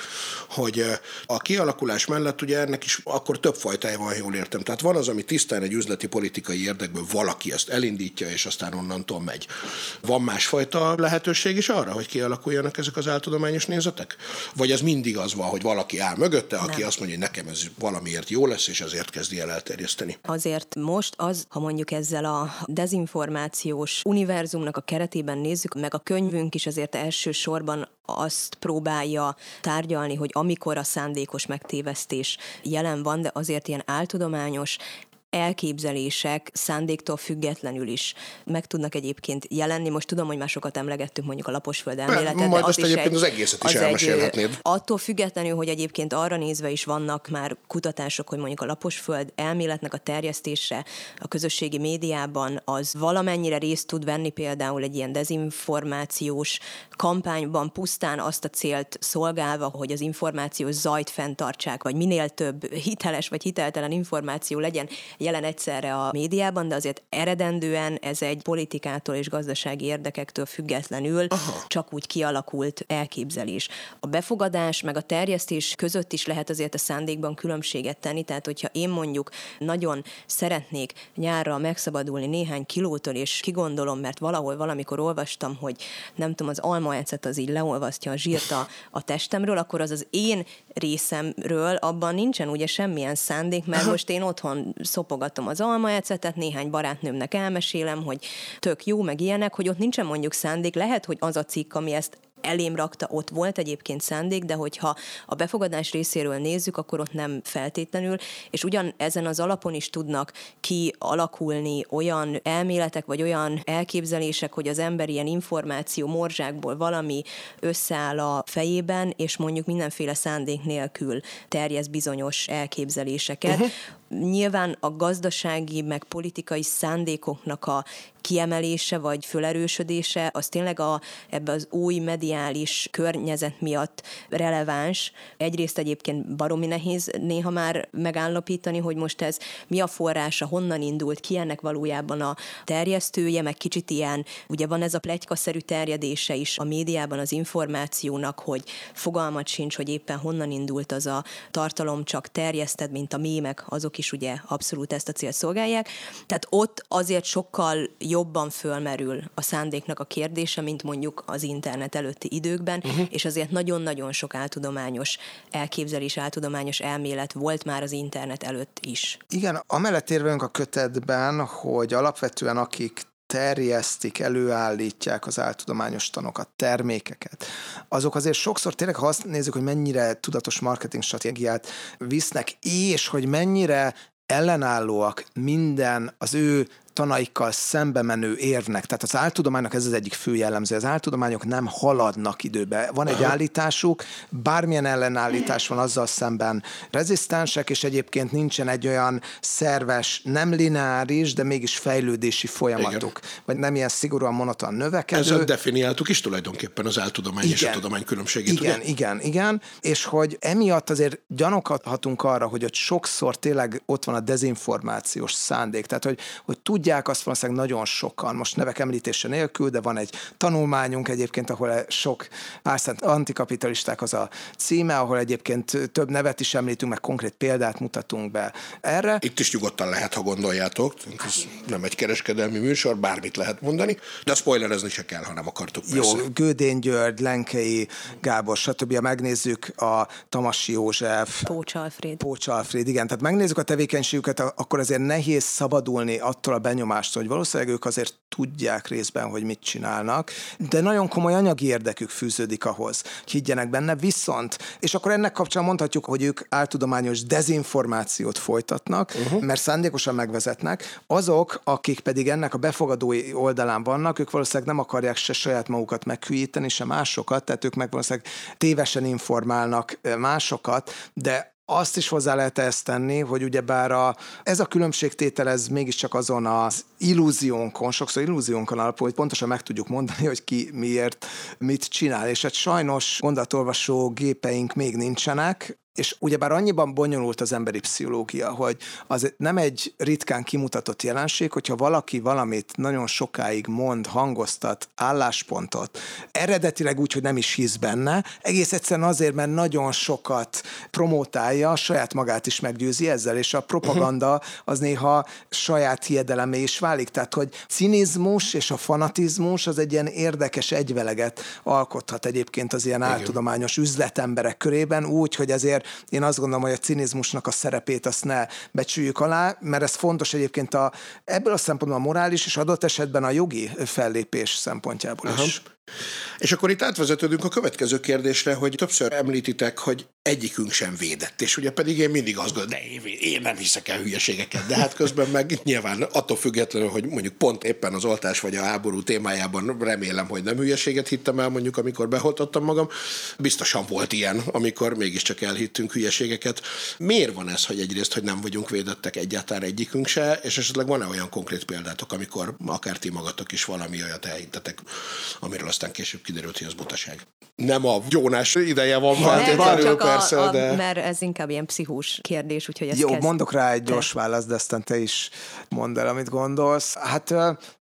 Speaker 2: hogy a kialakulás mellett ugye ennek is akkor több fajtája van, jól értem. Tehát van az, ami tisztán egy üzleti politikai érdekből valaki ezt elindítja, és aztán onnantól megy. Van másfajta lehetőség is arra, hogy kialakuljanak ezek az áltudományos nézetek? Vagy ez mindig az van, hogy valaki áll mögötte, aki Nem. azt mondja, hogy nekem ez valamiért jó lesz, és ezért kezdi el elterjeszteni?
Speaker 3: Azért most az, ha mondjuk ezzel a dezinformációs univerzumnak a keretében nézzük, meg a könyvünk is azért elsősorban azt próbálja tárgyalni, hogy amikor a szándékos megtévesztés jelen van, de azért ilyen áltudományos elképzelések szándéktól függetlenül is meg tudnak egyébként jelenni. Most tudom, hogy már sokat emlegettünk mondjuk a laposföld elméletet.
Speaker 2: Majd de az is egyébként egy, az egészet is az elmesélhetnéd. Egy,
Speaker 3: attól függetlenül, hogy egyébként arra nézve is vannak már kutatások, hogy mondjuk a laposföld elméletnek a terjesztése a közösségi médiában az valamennyire részt tud venni például egy ilyen dezinformációs kampányban pusztán azt a célt szolgálva, hogy az információs zajt fenntartsák, vagy minél több hiteles vagy hiteltelen információ legyen jelen egyszerre a médiában, de azért eredendően ez egy politikától és gazdasági érdekektől függetlenül Aha. csak úgy kialakult elképzelés. A befogadás meg a terjesztés között is lehet azért a szándékban különbséget tenni, tehát hogyha én mondjuk nagyon szeretnék nyárra megszabadulni néhány kilótól, és kigondolom, mert valahol valamikor olvastam, hogy nem tudom, az almaecet az így leolvasztja a zsírt a, a testemről, akkor az az én részemről abban nincsen ugye semmilyen szándék, mert most én otthon szop szopogatom az almaecetet, néhány barátnőmnek elmesélem, hogy tök jó, meg ilyenek, hogy ott nincsen mondjuk szándék, lehet, hogy az a cikk, ami ezt elém rakta, ott volt egyébként szándék, de hogyha a befogadás részéről nézzük, akkor ott nem feltétlenül, és ugyan ezen az alapon is tudnak kialakulni olyan elméletek, vagy olyan elképzelések, hogy az ember ilyen információ morzsákból valami összeáll a fejében, és mondjuk mindenféle szándék nélkül terjesz bizonyos elképzeléseket. Uh-huh. Nyilván a gazdasági, meg politikai szándékoknak a kiemelése vagy fölerősödése, az tényleg a, ebbe az új mediális környezet miatt releváns. Egyrészt egyébként baromi nehéz néha már megállapítani, hogy most ez mi a forrása, honnan indult, ki ennek valójában a terjesztője, meg kicsit ilyen, ugye van ez a plegykaszerű terjedése is a médiában az információnak, hogy fogalmat sincs, hogy éppen honnan indult az a tartalom, csak terjeszted, mint a mémek, azok is ugye abszolút ezt a célt szolgálják. Tehát ott azért sokkal jobban fölmerül a szándéknak a kérdése, mint mondjuk az internet előtti időkben, uh-huh. és azért nagyon-nagyon sok áltudományos elképzelés, áltudományos elmélet volt már az internet előtt is.
Speaker 4: Igen, amellett érvelünk a kötetben, hogy alapvetően akik terjesztik, előállítják az áltudományos tanokat, termékeket. Azok azért sokszor tényleg, ha azt nézzük, hogy mennyire tudatos marketing stratégiát visznek, és hogy mennyire ellenállóak minden az ő tanaikkal szembe menő érnek. Tehát az áltudománynak ez az egyik fő jellemző. Az áltudományok nem haladnak időbe. Van egy állításuk, bármilyen ellenállítás van azzal szemben rezisztensek, és egyébként nincsen egy olyan szerves, nem lineáris, de mégis fejlődési folyamatuk. Igen. Vagy nem ilyen szigorúan monoton növekedő.
Speaker 2: Ezzel definiáltuk is tulajdonképpen az áltudomány igen. és a tudomány különbségét.
Speaker 4: Igen,
Speaker 2: ugye?
Speaker 4: igen, igen. És hogy emiatt azért gyanokhatunk arra, hogy ott sokszor tényleg ott van a dezinformációs szándék. Tehát, hogy, hogy tudják tudják, azt valószínűleg nagyon sokan, most nevek említése nélkül, de van egy tanulmányunk egyébként, ahol sok álszent antikapitalisták az a címe, ahol egyébként több nevet is említünk, meg konkrét példát mutatunk be erre.
Speaker 2: Itt is nyugodtan lehet, ha gondoljátok. Ez nem egy kereskedelmi műsor, bármit lehet mondani, de a spoilerezni se kell, ha nem akartok.
Speaker 4: Persze. Jó, Gődén György, Lenkei Gábor, stb. Megnézzük a Tamasi József,
Speaker 3: Pócs Alfred.
Speaker 4: Pócs Alfred, igen. Tehát megnézzük a tevékenységüket, akkor azért nehéz szabadulni attól a benyomást, hogy valószínűleg ők azért tudják részben, hogy mit csinálnak, de nagyon komoly anyagi érdekük fűződik ahhoz, higgyenek benne, viszont, és akkor ennek kapcsán mondhatjuk, hogy ők áltudományos dezinformációt folytatnak, uh-huh. mert szándékosan megvezetnek, azok, akik pedig ennek a befogadói oldalán vannak, ők valószínűleg nem akarják se saját magukat meghűíteni, se másokat, tehát ők meg valószínűleg tévesen informálnak másokat, de azt is hozzá lehet ezt tenni, hogy ugyebár a, ez a különbségtétel, ez mégiscsak azon az illúziónkon, sokszor illúziónkon alapul, hogy pontosan meg tudjuk mondani, hogy ki miért mit csinál. És hát sajnos gondatolvasó gépeink még nincsenek, és ugyebár annyiban bonyolult az emberi pszichológia, hogy az nem egy ritkán kimutatott jelenség, hogyha valaki valamit nagyon sokáig mond, hangoztat, álláspontot, eredetileg úgy, hogy nem is hisz benne, egész egyszerűen azért, mert nagyon sokat promotálja, saját magát is meggyőzi ezzel, és a propaganda az néha saját hiedelemé is válik. Tehát, hogy cinizmus és a fanatizmus az egy ilyen érdekes egyveleget alkothat egyébként az ilyen áltudományos üzletemberek körében, úgy, hogy ezért én azt gondolom, hogy a cinizmusnak a szerepét azt ne becsüljük alá, mert ez fontos egyébként a, ebből a szempontból a morális és adott esetben a jogi fellépés szempontjából Aha. is.
Speaker 2: És akkor itt átvezetődünk a következő kérdésre, hogy többször említitek, hogy egyikünk sem védett, és ugye pedig én mindig azt gondolom, de én, én nem hiszek el hülyeségeket, de hát közben meg nyilván attól függetlenül, hogy mondjuk pont éppen az oltás vagy a háború témájában remélem, hogy nem hülyeséget hittem el, mondjuk amikor beholtottam magam, biztosan volt ilyen, amikor mégiscsak elhittünk hülyeségeket. Miért van ez, hogy egyrészt, hogy nem vagyunk védettek egyáltalán egyikünk se, és esetleg van-e olyan konkrét példátok, amikor akár ti magatok is valami olyat elhittetek, amiről aztán később kiderült, hogy az butaság. Nem a gyónás ideje van feltétlenül, persze, a, a, de...
Speaker 3: Mert ez inkább ilyen pszichós kérdés, úgyhogy ezt
Speaker 4: Jó, kezd... mondok rá egy gyors választ, de aztán te is mondd el, amit gondolsz. Hát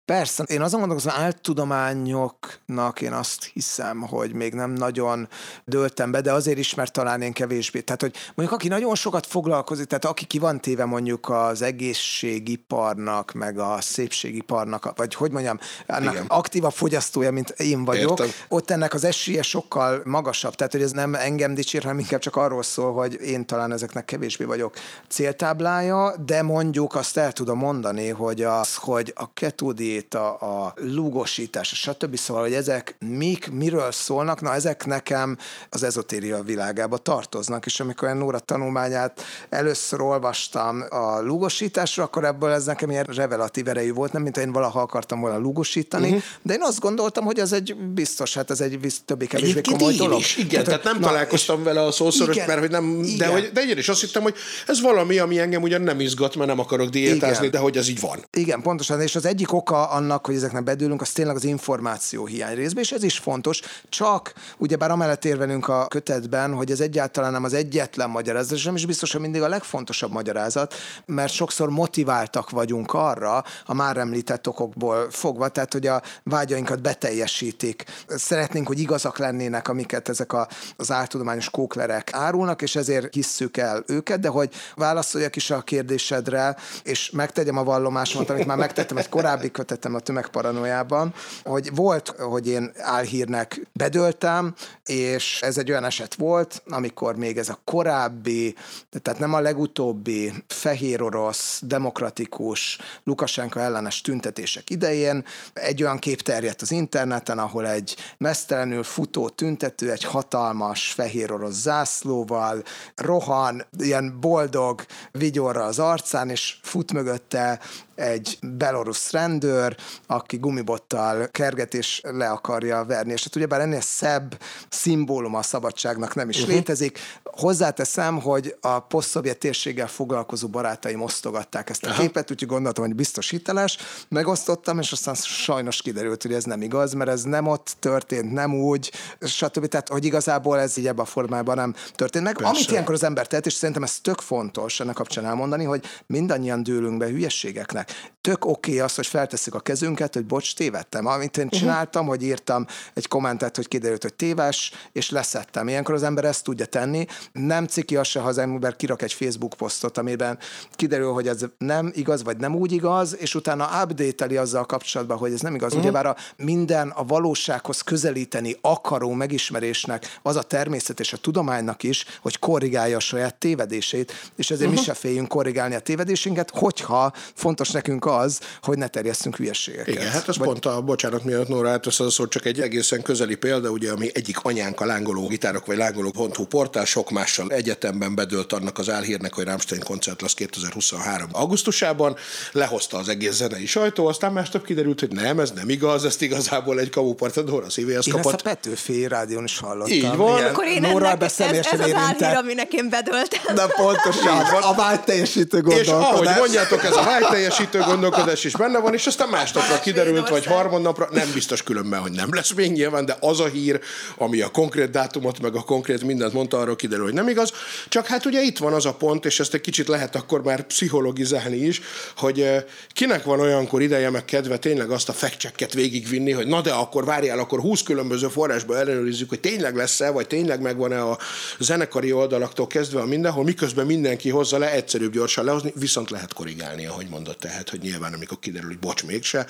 Speaker 4: Persze, én azon gondolkozom, az áltudományoknak én azt hiszem, hogy még nem nagyon döltem be, de azért is, mert talán én kevésbé. Tehát, hogy mondjuk aki nagyon sokat foglalkozik, tehát aki ki van téve mondjuk az egészségiparnak, meg a szépségiparnak, vagy hogy mondjam, ennek Igen. aktíva fogyasztója, mint én vagyok, Értem. ott ennek az esélye sokkal magasabb. Tehát, hogy ez nem engem dicsér, hanem inkább csak arról szól, hogy én talán ezeknek kevésbé vagyok céltáblája, de mondjuk azt el tudom mondani, hogy az, hogy a ketódi diéta, a lúgosítás, stb. Szóval, hogy ezek mik, miről szólnak, na ezek nekem az ezotéria világába tartoznak, és amikor én Nóra tanulmányát először olvastam a lúgosításra, akkor ebből ez nekem ilyen revelatív erejű volt, nem mint én valaha akartam volna lúgosítani, uh-huh. de én azt gondoltam, hogy ez egy biztos, hát ez egy többé-kevésbé komoly én dolog.
Speaker 2: Is, igen, tehát, tehát nem na, találkoztam vele a szószoros, igen, mert hogy nem, igen. de, hogy, de én is azt hittem, hogy ez valami, ami engem ugyan nem izgat, mert nem akarok diétázni, igen. de hogy ez így van.
Speaker 4: Igen, pontosan, és az egyik oka annak, hogy ezeknek bedőlünk, az tényleg az információ hiány részben, és ez is fontos, csak ugyebár amellett érvelünk a kötetben, hogy ez egyáltalán nem az egyetlen magyarázat, és nem is biztos, hogy mindig a legfontosabb magyarázat, mert sokszor motiváltak vagyunk arra, a már említett okokból fogva, tehát hogy a vágyainkat beteljesítik. Szeretnénk, hogy igazak lennének, amiket ezek a, az áltudományos kóklerek árulnak, és ezért hisszük el őket, de hogy válaszoljak is a kérdésedre, és megtegyem a vallomásomat, amit már megtettem egy korábbi kötet elmentem a tömegparanójában, hogy volt, hogy én álhírnek bedöltem, és ez egy olyan eset volt, amikor még ez a korábbi, tehát nem a legutóbbi fehér orosz, demokratikus, Lukasenka ellenes tüntetések idején egy olyan kép terjedt az interneten, ahol egy mesztelenül futó tüntető egy hatalmas fehér orosz zászlóval rohan, ilyen boldog vigyorra az arcán, és fut mögötte egy belorusz rendőr, aki gumibottal kerget és le akarja verni. És hát ugyebár ennél szebb szimbólum a szabadságnak nem is uh-huh. létezik. Hozzáteszem, hogy a posztszovjet térséggel foglalkozó barátaim osztogatták ezt a Aha. képet, úgyhogy gondoltam, hogy biztos hiteles. Megosztottam, és aztán sajnos kiderült, hogy ez nem igaz, mert ez nem ott történt, nem úgy, stb. Tehát, hogy igazából ez így ebben a formában nem történt meg. Persze. Amit ilyenkor az ember tehet, és szerintem ez tök fontos ennek kapcsán elmondani, hogy mindannyian dőlünk be hülyességeknek. Tök oké okay az, hogy feltesz föltesszük a kezünket, hogy bocs, tévedtem. Amit én mhm. csináltam, uh-huh. hogy írtam egy kommentet, hogy kiderült, hogy téves, és leszettem. Ilyenkor az ember ezt tudja tenni. Nem ciki az se, ha az ember kirak egy Facebook posztot, amiben kiderül, hogy ez nem igaz, vagy nem úgy igaz, és utána update azzal kapcsolatban, hogy ez nem igaz. Uh-huh. Ugyebár a minden a valósághoz közelíteni akaró megismerésnek az a természet és a tudománynak is, hogy korrigálja a saját tévedését, és ezért uh-huh. Se féljünk korrigálni a tévedésünket, hogyha fontos nekünk az, hogy ne terjesszünk hülyeségeket.
Speaker 2: Igen, hát ez Vagy... pont a, bocsánat, miatt Nóra átvesz az szó, csak egy egészen közeli példa, ugye, ami egyik anyánk a lángoló gitárok vagy lángoló.hu portál, sok mással egyetemben bedőlt annak az álhírnek, hogy Rammstein koncert lesz 2023. augusztusában, lehozta az egész zenei sajtó, aztán másnap kiderült, hogy nem, ez nem igaz, ezt igazából egy kamupart a Nóra szívéhez
Speaker 4: én
Speaker 2: kapott.
Speaker 4: ezt a Petőfi rádión is hallottam.
Speaker 2: Így van.
Speaker 3: Akkor én Nóra ennek, ez, ez az álhír, aminek én bedöltem.
Speaker 4: De pontosan, a vágyteljesítő gondolkodás.
Speaker 2: És ahogy mondjátok, ez a vágyteljesítő gondolkodás is benne van, és aztán másnapra kiderült, vagy harmadnapra, nem biztos különben, hogy nem lesz még nyilván, de az a hír, ami a konkrét dátumot, meg a konkrét mindent mondta, arról kiderül, hogy nem igaz. Csak hát ugye itt van az a pont, és ezt egy kicsit lehet akkor már pszichologizálni is, hogy eh, kinek van olyankor ideje, meg kedve tényleg azt a fact végigvinni, hogy na de akkor várjál, akkor 20 különböző forrásból ellenőrizzük, hogy tényleg lesz-e, vagy tényleg megvan-e a zenekari oldalaktól kezdve a mindenhol, miközben mindenki hozza le, egyszerűbb gyorsan lehozni, viszont lehet korrigálni, ahogy mondott, tehát, hogy nyilván amikor kiderül, hogy bocs, mégse,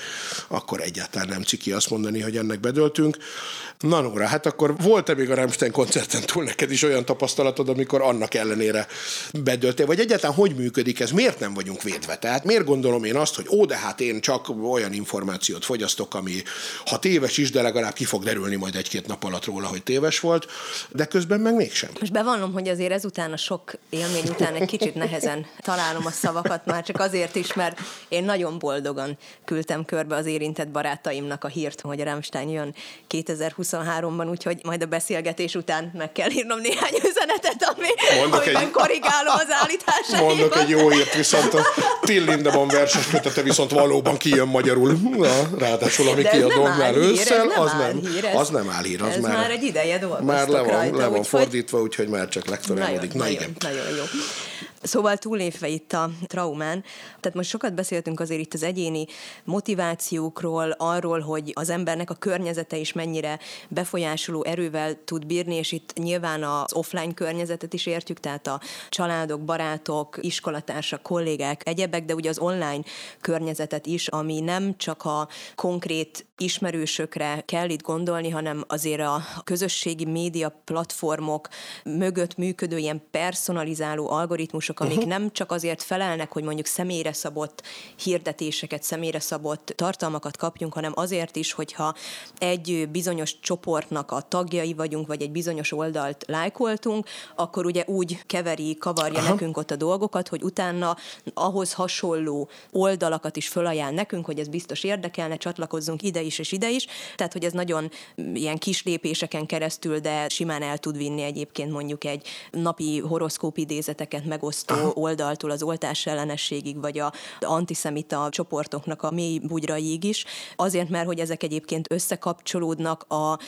Speaker 2: akkor egyáltalán nem ciki azt mondani, hogy ennek bedöltünk. Na Nóra, hát akkor volt-e még a Rammstein koncerten túl neked is olyan tapasztalatod, amikor annak ellenére bedöltél, vagy egyáltalán hogy működik ez, miért nem vagyunk védve? Tehát miért gondolom én azt, hogy ó, de hát én csak olyan információt fogyasztok, ami ha téves is, de legalább ki fog derülni majd egy-két nap alatt róla, hogy téves volt, de közben meg mégsem.
Speaker 3: Most bevallom, hogy azért ezután a sok élmény után egy kicsit nehezen találom a szavakat, már csak azért is, mert én nagyon boldogan küldtem körbe az érintett barátaimnak a hírt, hogy a Rammstein jön 2023-ban, úgyhogy majd a beszélgetés után meg kell írnom néhány üzenetet, ami, mondok amiben egy, korrigálom az állításaimat.
Speaker 2: Mondok egy jó hírt, viszont a Till Lindemann verses kötete viszont valóban kijön magyarul. Na, ráadásul, ami kiadom már ősszel, az nem, az nem áll hír. Az
Speaker 3: ez
Speaker 2: már,
Speaker 3: már egy ideje dolgoztok
Speaker 2: Már le van,
Speaker 3: rajta,
Speaker 2: le van fordítva, úgyhogy már csak lektorálódik.
Speaker 3: Na, nagyon, nagyon jó. Szóval túlépve itt a traumán, tehát most sokat beszéltünk azért itt az egyéni motivációkról, arról, hogy az embernek a környezete is mennyire befolyásoló erővel tud bírni, és itt nyilván az offline környezetet is értjük, tehát a családok, barátok, iskolatársak, kollégák, egyebek, de ugye az online környezetet is, ami nem csak a konkrét ismerősökre kell itt gondolni, hanem azért a közösségi média platformok mögött működő ilyen personalizáló algoritmusok, amik uh-huh. nem csak azért felelnek, hogy mondjuk személyre szabott hirdetéseket, személyre szabott tartalmakat kapjunk, hanem azért is, hogyha egy bizonyos csoportnak a tagjai vagyunk, vagy egy bizonyos oldalt lájkoltunk, akkor ugye úgy keveri, kavarja Aha. nekünk ott a dolgokat, hogy utána ahhoz hasonló oldalakat is fölajánl nekünk, hogy ez biztos érdekelne, csatlakozzunk ide is és ide is. Tehát, hogy ez nagyon ilyen kis lépéseken keresztül, de simán el tud vinni egyébként mondjuk egy napi horoszkóp idézeteket megosztó oldaltól az oltás ellenességig, vagy a antiszemita csoportoknak a mély bugyraig is. Azért, mert hogy ezek egyébként összekapcsolódnak a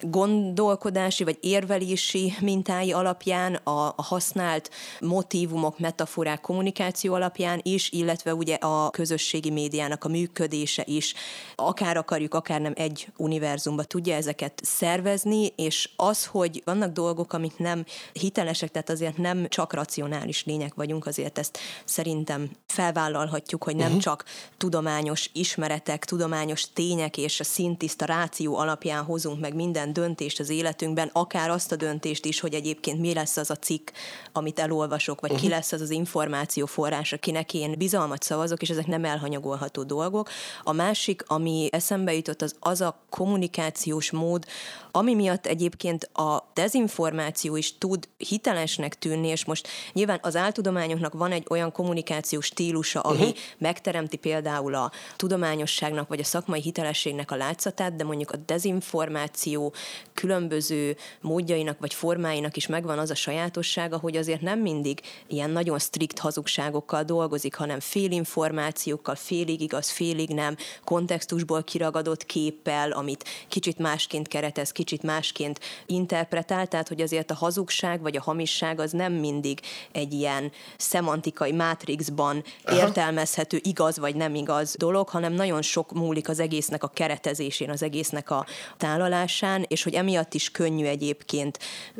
Speaker 3: gondolkodási vagy érvelési mintái alapján, a, a használt motívumok, metaforák, kommunikáció alapján is, illetve ugye a közösségi médiának a működése is, akár akarjuk, akár nem egy univerzumba tudja ezeket szervezni, és az, hogy vannak dolgok, amik nem hitelesek, tehát azért nem csak racionális lények vagyunk, azért ezt szerintem felvállalhatjuk, hogy nem uh-huh. csak tudományos ismeretek, tudományos tények és a szintiszta ráció alapján hozunk meg minden döntést az életünkben, akár azt a döntést is, hogy egyébként mi lesz az a cikk, amit elolvasok, vagy uh-huh. ki lesz az az információ forrás, akinek én bizalmat szavazok, és ezek nem elhanyagolható dolgok. A másik, ami eszembe jutott, az az a kommunikációs mód, ami miatt egyébként a dezinformáció is tud hitelesnek tűnni, és most nyilván az áltudományoknak van egy olyan kommunikációs stílusa, ami uh-huh. megteremti például a tudományosságnak vagy a szakmai hitelességnek a látszatát, de mondjuk a dezinformáció különböző módjainak vagy formáinak is megvan az a sajátossága, hogy azért nem mindig ilyen nagyon strikt hazugságokkal dolgozik, hanem félinformációkkal, félig igaz, félig nem, kontextusból kiragadott képpel, amit kicsit másként keretez, kicsit másként interpretál, tehát hogy azért a hazugság vagy a hamisság az nem mindig egy ilyen ilyen szemantikai mátrixban értelmezhető igaz vagy nem igaz dolog, hanem nagyon sok múlik az egésznek a keretezésén, az egésznek a tálalásán, és hogy emiatt is könnyű egyébként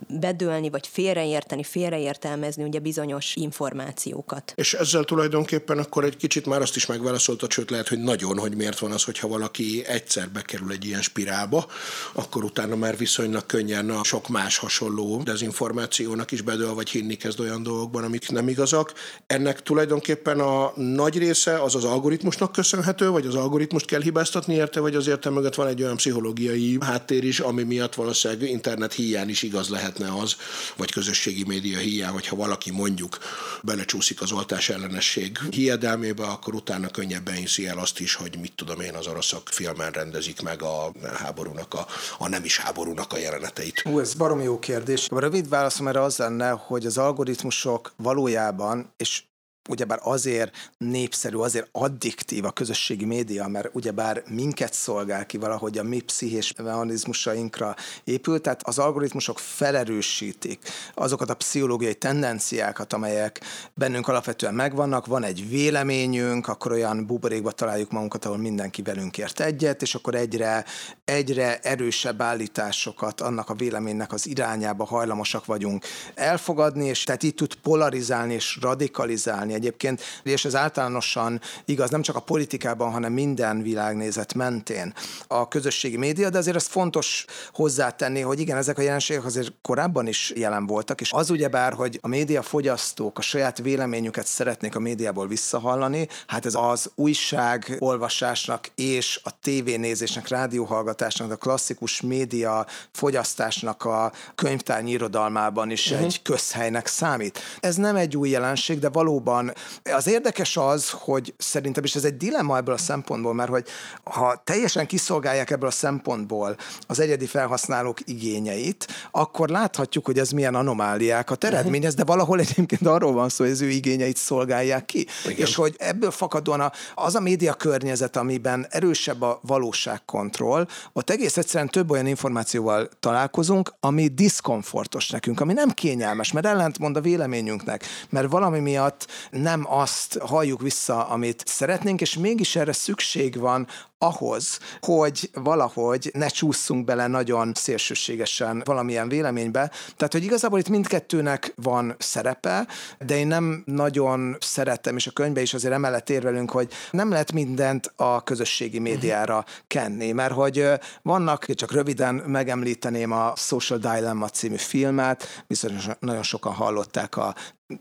Speaker 3: bedőlni, vagy félreérteni, félreértelmezni ugye bizonyos információkat.
Speaker 2: És ezzel tulajdonképpen akkor egy kicsit már azt is megválaszolta, sőt lehet, hogy nagyon, hogy miért van az, hogyha valaki egyszer bekerül egy ilyen spirálba, akkor utána már viszonylag könnyen a sok más hasonló dezinformációnak is bedől, vagy hinni kezd olyan dolgokban, amik nem igazak. Ennek tulajdonképpen a nagy része az az algoritmusnak köszönhető, vagy az algoritmust kell hibáztatni érte, vagy azért mögött van egy olyan pszichológiai háttér is, ami miatt valószínűleg internet híján is igaz lehetne az, vagy közösségi média híján, hogyha valaki mondjuk belecsúszik az oltás ellenesség hiedelmébe, akkor utána könnyebben hiszi el azt is, hogy mit tudom én, az oroszok filmen rendezik meg a háborúnak, a, a nem is háborúnak a jeleneteit.
Speaker 4: Ú, ez barom jó kérdés. A rövid válaszom erre az lenne, hogy az algoritmusok valójában, és ugyebár azért népszerű, azért addiktív a közösségi média, mert ugyebár minket szolgál ki valahogy a mi pszichés mechanizmusainkra épült, tehát az algoritmusok felerősítik azokat a pszichológiai tendenciákat, amelyek bennünk alapvetően megvannak, van egy véleményünk, akkor olyan buborékba találjuk magunkat, ahol mindenki velünk ért egyet, és akkor egyre, egyre erősebb állításokat annak a véleménynek az irányába hajlamosak vagyunk elfogadni, és tehát így tud polarizálni és radikalizálni egyébként, és ez általánosan igaz nem csak a politikában, hanem minden világnézet mentén a közösségi média, de azért ez fontos hozzátenni, hogy igen, ezek a jelenségek azért korábban is jelen voltak, és az ugyebár, hogy a média fogyasztók a saját véleményüket szeretnék a médiából visszahallani, hát ez az újság olvasásnak és a tévénézésnek, rádióhallgatásnak, a klasszikus média fogyasztásnak a könyvtárnyi irodalmában is uh-huh. egy közhelynek számít. Ez nem egy új jelenség, de valóban van. Az érdekes az, hogy szerintem, és ez egy dilemma ebből a szempontból, mert hogy ha teljesen kiszolgálják ebből a szempontból az egyedi felhasználók igényeit, akkor láthatjuk, hogy ez milyen anomáliákat eredményez, de valahol egyébként arról van szó, hogy az ő igényeit szolgálják ki. Igen. És hogy ebből fakadóan az a média környezet, amiben erősebb a valóságkontroll, ott egész egyszerűen több olyan információval találkozunk, ami diszkomfortos nekünk, ami nem kényelmes, mert ellentmond a véleményünknek, mert valami miatt nem azt halljuk vissza, amit szeretnénk, és mégis erre szükség van ahhoz, hogy valahogy ne csúszunk bele nagyon szélsőségesen valamilyen véleménybe. Tehát, hogy igazából itt mindkettőnek van szerepe, de én nem nagyon szerettem, és a könyvbe is azért emellett érvelünk, hogy nem lehet mindent a közösségi médiára kenni, mert hogy vannak, csak röviden megemlíteném a Social Dilemma című filmet, biztos nagyon sokan hallották a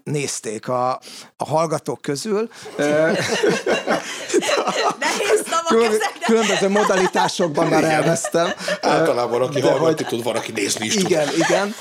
Speaker 4: nézték a, a hallgatók közül.
Speaker 3: Nehéz szavak ezek,
Speaker 4: Különböző modalitásokban már elvesztem.
Speaker 2: Általában, aki hallgatni tud, van, aki nézni is
Speaker 4: igen, tud. Igen, igen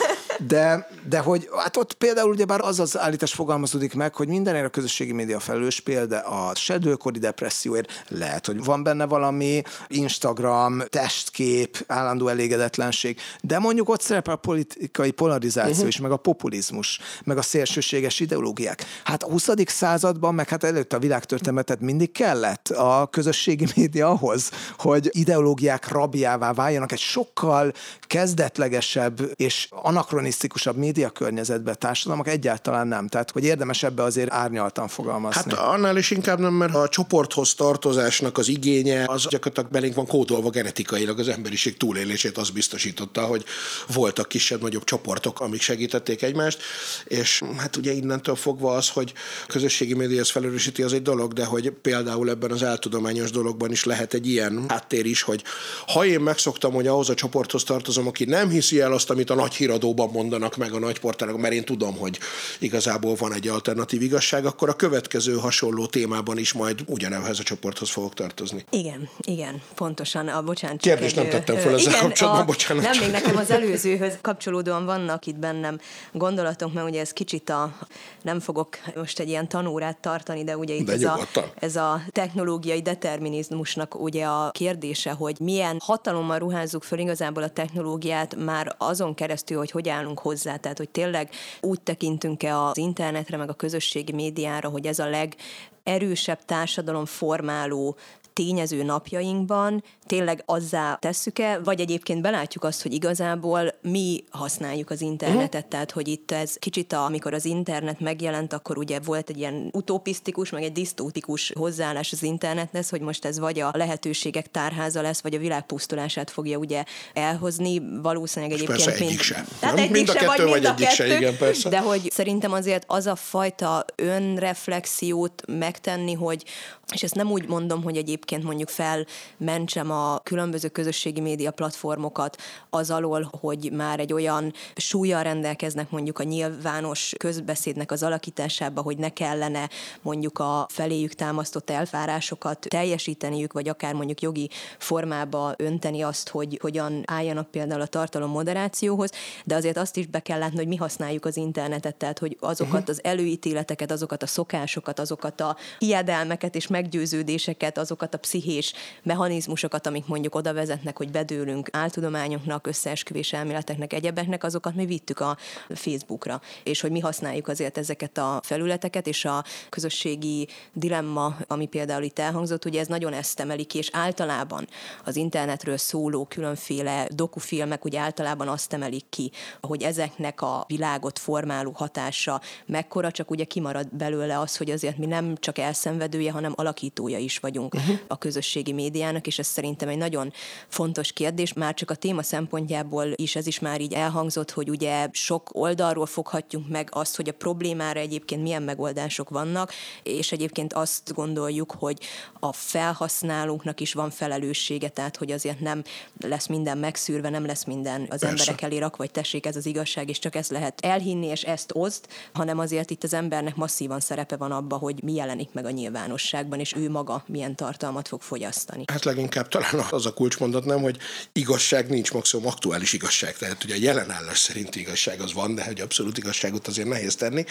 Speaker 4: de, de hogy hát ott például ugyebár az az állítás fogalmazódik meg, hogy mindenért a közösségi média felelős, például a sedőkori depresszióért lehet, hogy van benne valami Instagram, testkép, állandó elégedetlenség, de mondjuk ott szerepel a politikai polarizáció uh-huh. is, meg a populizmus, meg a szélsőséges ideológiák. Hát a 20. században, meg hát előtt a világtörténetet mindig kellett a közösségi média ahhoz, hogy ideológiák rabjává váljanak egy sokkal kezdetlegesebb és anakronisztikus anarchisztikusabb média környezetben társadalmak egyáltalán nem. Tehát, hogy érdemes ebbe azért árnyaltan fogalmazni.
Speaker 2: Hát annál is inkább nem, mert a csoporthoz tartozásnak az igénye, az gyakorlatilag belénk van kódolva genetikailag az emberiség túlélését az biztosította, hogy voltak kisebb-nagyobb csoportok, amik segítették egymást, és hát ugye innentől fogva az, hogy közösségi média ezt az egy dolog, de hogy például ebben az eltudományos dologban is lehet egy ilyen háttér is, hogy ha én megszoktam, hogy ahhoz a csoporthoz tartozom, aki nem hiszi el azt, amit a nagy híradóban mondanak meg a nagyportálok, mert én tudom, hogy igazából van egy alternatív igazság, akkor a következő hasonló témában is majd ugyanebhez a csoporthoz fogok tartozni.
Speaker 3: Igen, igen, pontosan. A, bocsánat,
Speaker 2: Kérdést nem tettem fel ezzel igen, kapcsolatban, a, bocsánat.
Speaker 3: Nem, még nekem az előzőhöz kapcsolódóan vannak itt bennem gondolatok, mert ugye ez kicsit a, nem fogok most egy ilyen tanórát tartani, de ugye itt de ez, a, ez a technológiai determinizmusnak ugye a kérdése, hogy milyen hatalommal ruházzuk föl igazából a technológiát már azon keresztül, hogy hogy állunk hozzá, tehát hogy tényleg úgy tekintünk-e az internetre, meg a közösségi médiára, hogy ez a leg erősebb társadalom formáló tényező napjainkban tényleg azzá tesszük-e, vagy egyébként belátjuk azt, hogy igazából mi használjuk az internetet, uh-huh. tehát hogy itt ez kicsit, a, amikor az internet megjelent, akkor ugye volt egy ilyen utopisztikus, meg egy disztópikus hozzáállás az internethez, hogy most ez vagy a lehetőségek tárháza lesz, vagy a világ pusztulását fogja ugye elhozni, valószínűleg egyébként
Speaker 2: persze egyik sem.
Speaker 3: Tehát
Speaker 2: Nem?
Speaker 3: egyik
Speaker 2: Mind a kettő,
Speaker 3: vagy mind a
Speaker 2: egyik
Speaker 3: kettő,
Speaker 2: se, igen, persze.
Speaker 3: de hogy szerintem azért az a fajta önreflexiót megtenni, hogy és ezt nem úgy mondom, hogy egyébként mondjuk felmentsem a különböző közösségi média platformokat az alól, hogy már egy olyan súlyjal rendelkeznek mondjuk a nyilvános közbeszédnek az alakításába, hogy ne kellene mondjuk a feléjük támasztott elvárásokat teljesíteniük, vagy akár mondjuk jogi formába önteni azt, hogy hogyan álljanak például a tartalom moderációhoz, de azért azt is be kell látni, hogy mi használjuk az internetet, tehát hogy azokat uh-huh. az előítéleteket, azokat a szokásokat, azokat a hiedelmeket és meggyőződéseket, azokat a pszichés mechanizmusokat, amik mondjuk oda vezetnek, hogy bedőlünk áltudományoknak, összeesküvés elméleteknek, egyebeknek, azokat mi vittük a Facebookra. És hogy mi használjuk azért ezeket a felületeket, és a közösségi dilemma, ami például itt elhangzott, ugye ez nagyon ezt emeli ki, és általában az internetről szóló különféle dokufilmek ugye általában azt emelik ki, hogy ezeknek a világot formáló hatása mekkora, csak ugye kimarad belőle az, hogy azért mi nem csak elszenvedője, hanem alakítója is vagyunk uh-huh. A közösségi médiának, és ez szerintem egy nagyon fontos kérdés, már csak a téma szempontjából is ez is már így elhangzott, hogy ugye sok oldalról foghatjuk meg azt, hogy a problémára egyébként milyen megoldások vannak, és egyébként azt gondoljuk, hogy a felhasználóknak is van felelőssége, tehát hogy azért nem lesz minden megszűrve, nem lesz minden az Persze. emberek elé rak, vagy tessék, ez az igazság, és csak ezt lehet elhinni, és ezt oszd, hanem azért itt az embernek masszívan szerepe van abba, hogy mi jelenik meg a nyilvánosságban, és ő maga milyen tartalmat fog fogyasztani.
Speaker 2: Hát leginkább talán az a kulcsmondat nem, hogy igazság nincs, maximum aktuális igazság. Tehát ugye a jelenállás szerint igazság az van, de hogy abszolút igazságot azért nehéz tenni.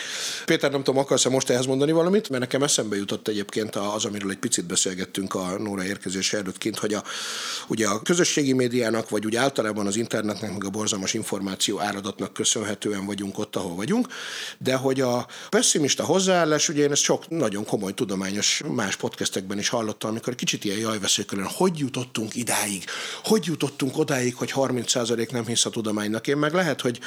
Speaker 2: Péter, nem tudom, akarsz-e most ehhez mondani valamit? Mert nekem eszembe jutott egyébként az, amiről egy picit beszélgettünk a Nóra érkezése előtt kint, hogy a, ugye a közösségi médiának, vagy úgy általában az internetnek, meg a borzalmas információ áradatnak köszönhetően vagyunk ott, ahol vagyunk, de hogy a pessimista hozzáállás, ugye én ezt sok nagyon komoly tudományos más podcastekben is hallottam, amikor kicsit ilyen jajveszőkölön, hogy jutottunk idáig, hogy jutottunk odáig, hogy 30% nem hisz a tudománynak. Én meg lehet, hogy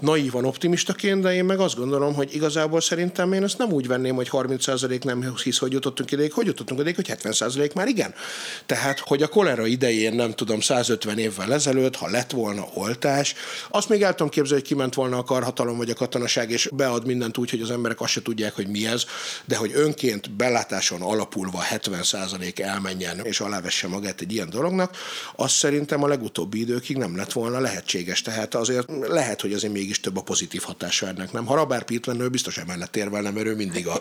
Speaker 2: naívan optimistaként, de én meg azt gondolom, hogy igazából szerintem én ezt nem úgy venném, hogy 30% nem hisz, hogy jutottunk ideig, hogy jutottunk ideig, hogy 70% már igen. Tehát, hogy a kolera idején, nem tudom, 150 évvel ezelőtt, ha lett volna oltás, azt még el tudom képzelni, hogy kiment volna a karhatalom vagy a katonaság, és bead mindent úgy, hogy az emberek azt se tudják, hogy mi ez, de hogy önként belátáson alapulva 70% elmenjen és alávesse magát egy ilyen dolognak, az szerintem a legutóbbi időkig nem lett volna lehetséges. Tehát azért lehet, hogy azért mégis több a pozitív hatása ennek, nem? Ha Rabár Pitlen, ő biztos emellett érvelne, mert ő mindig a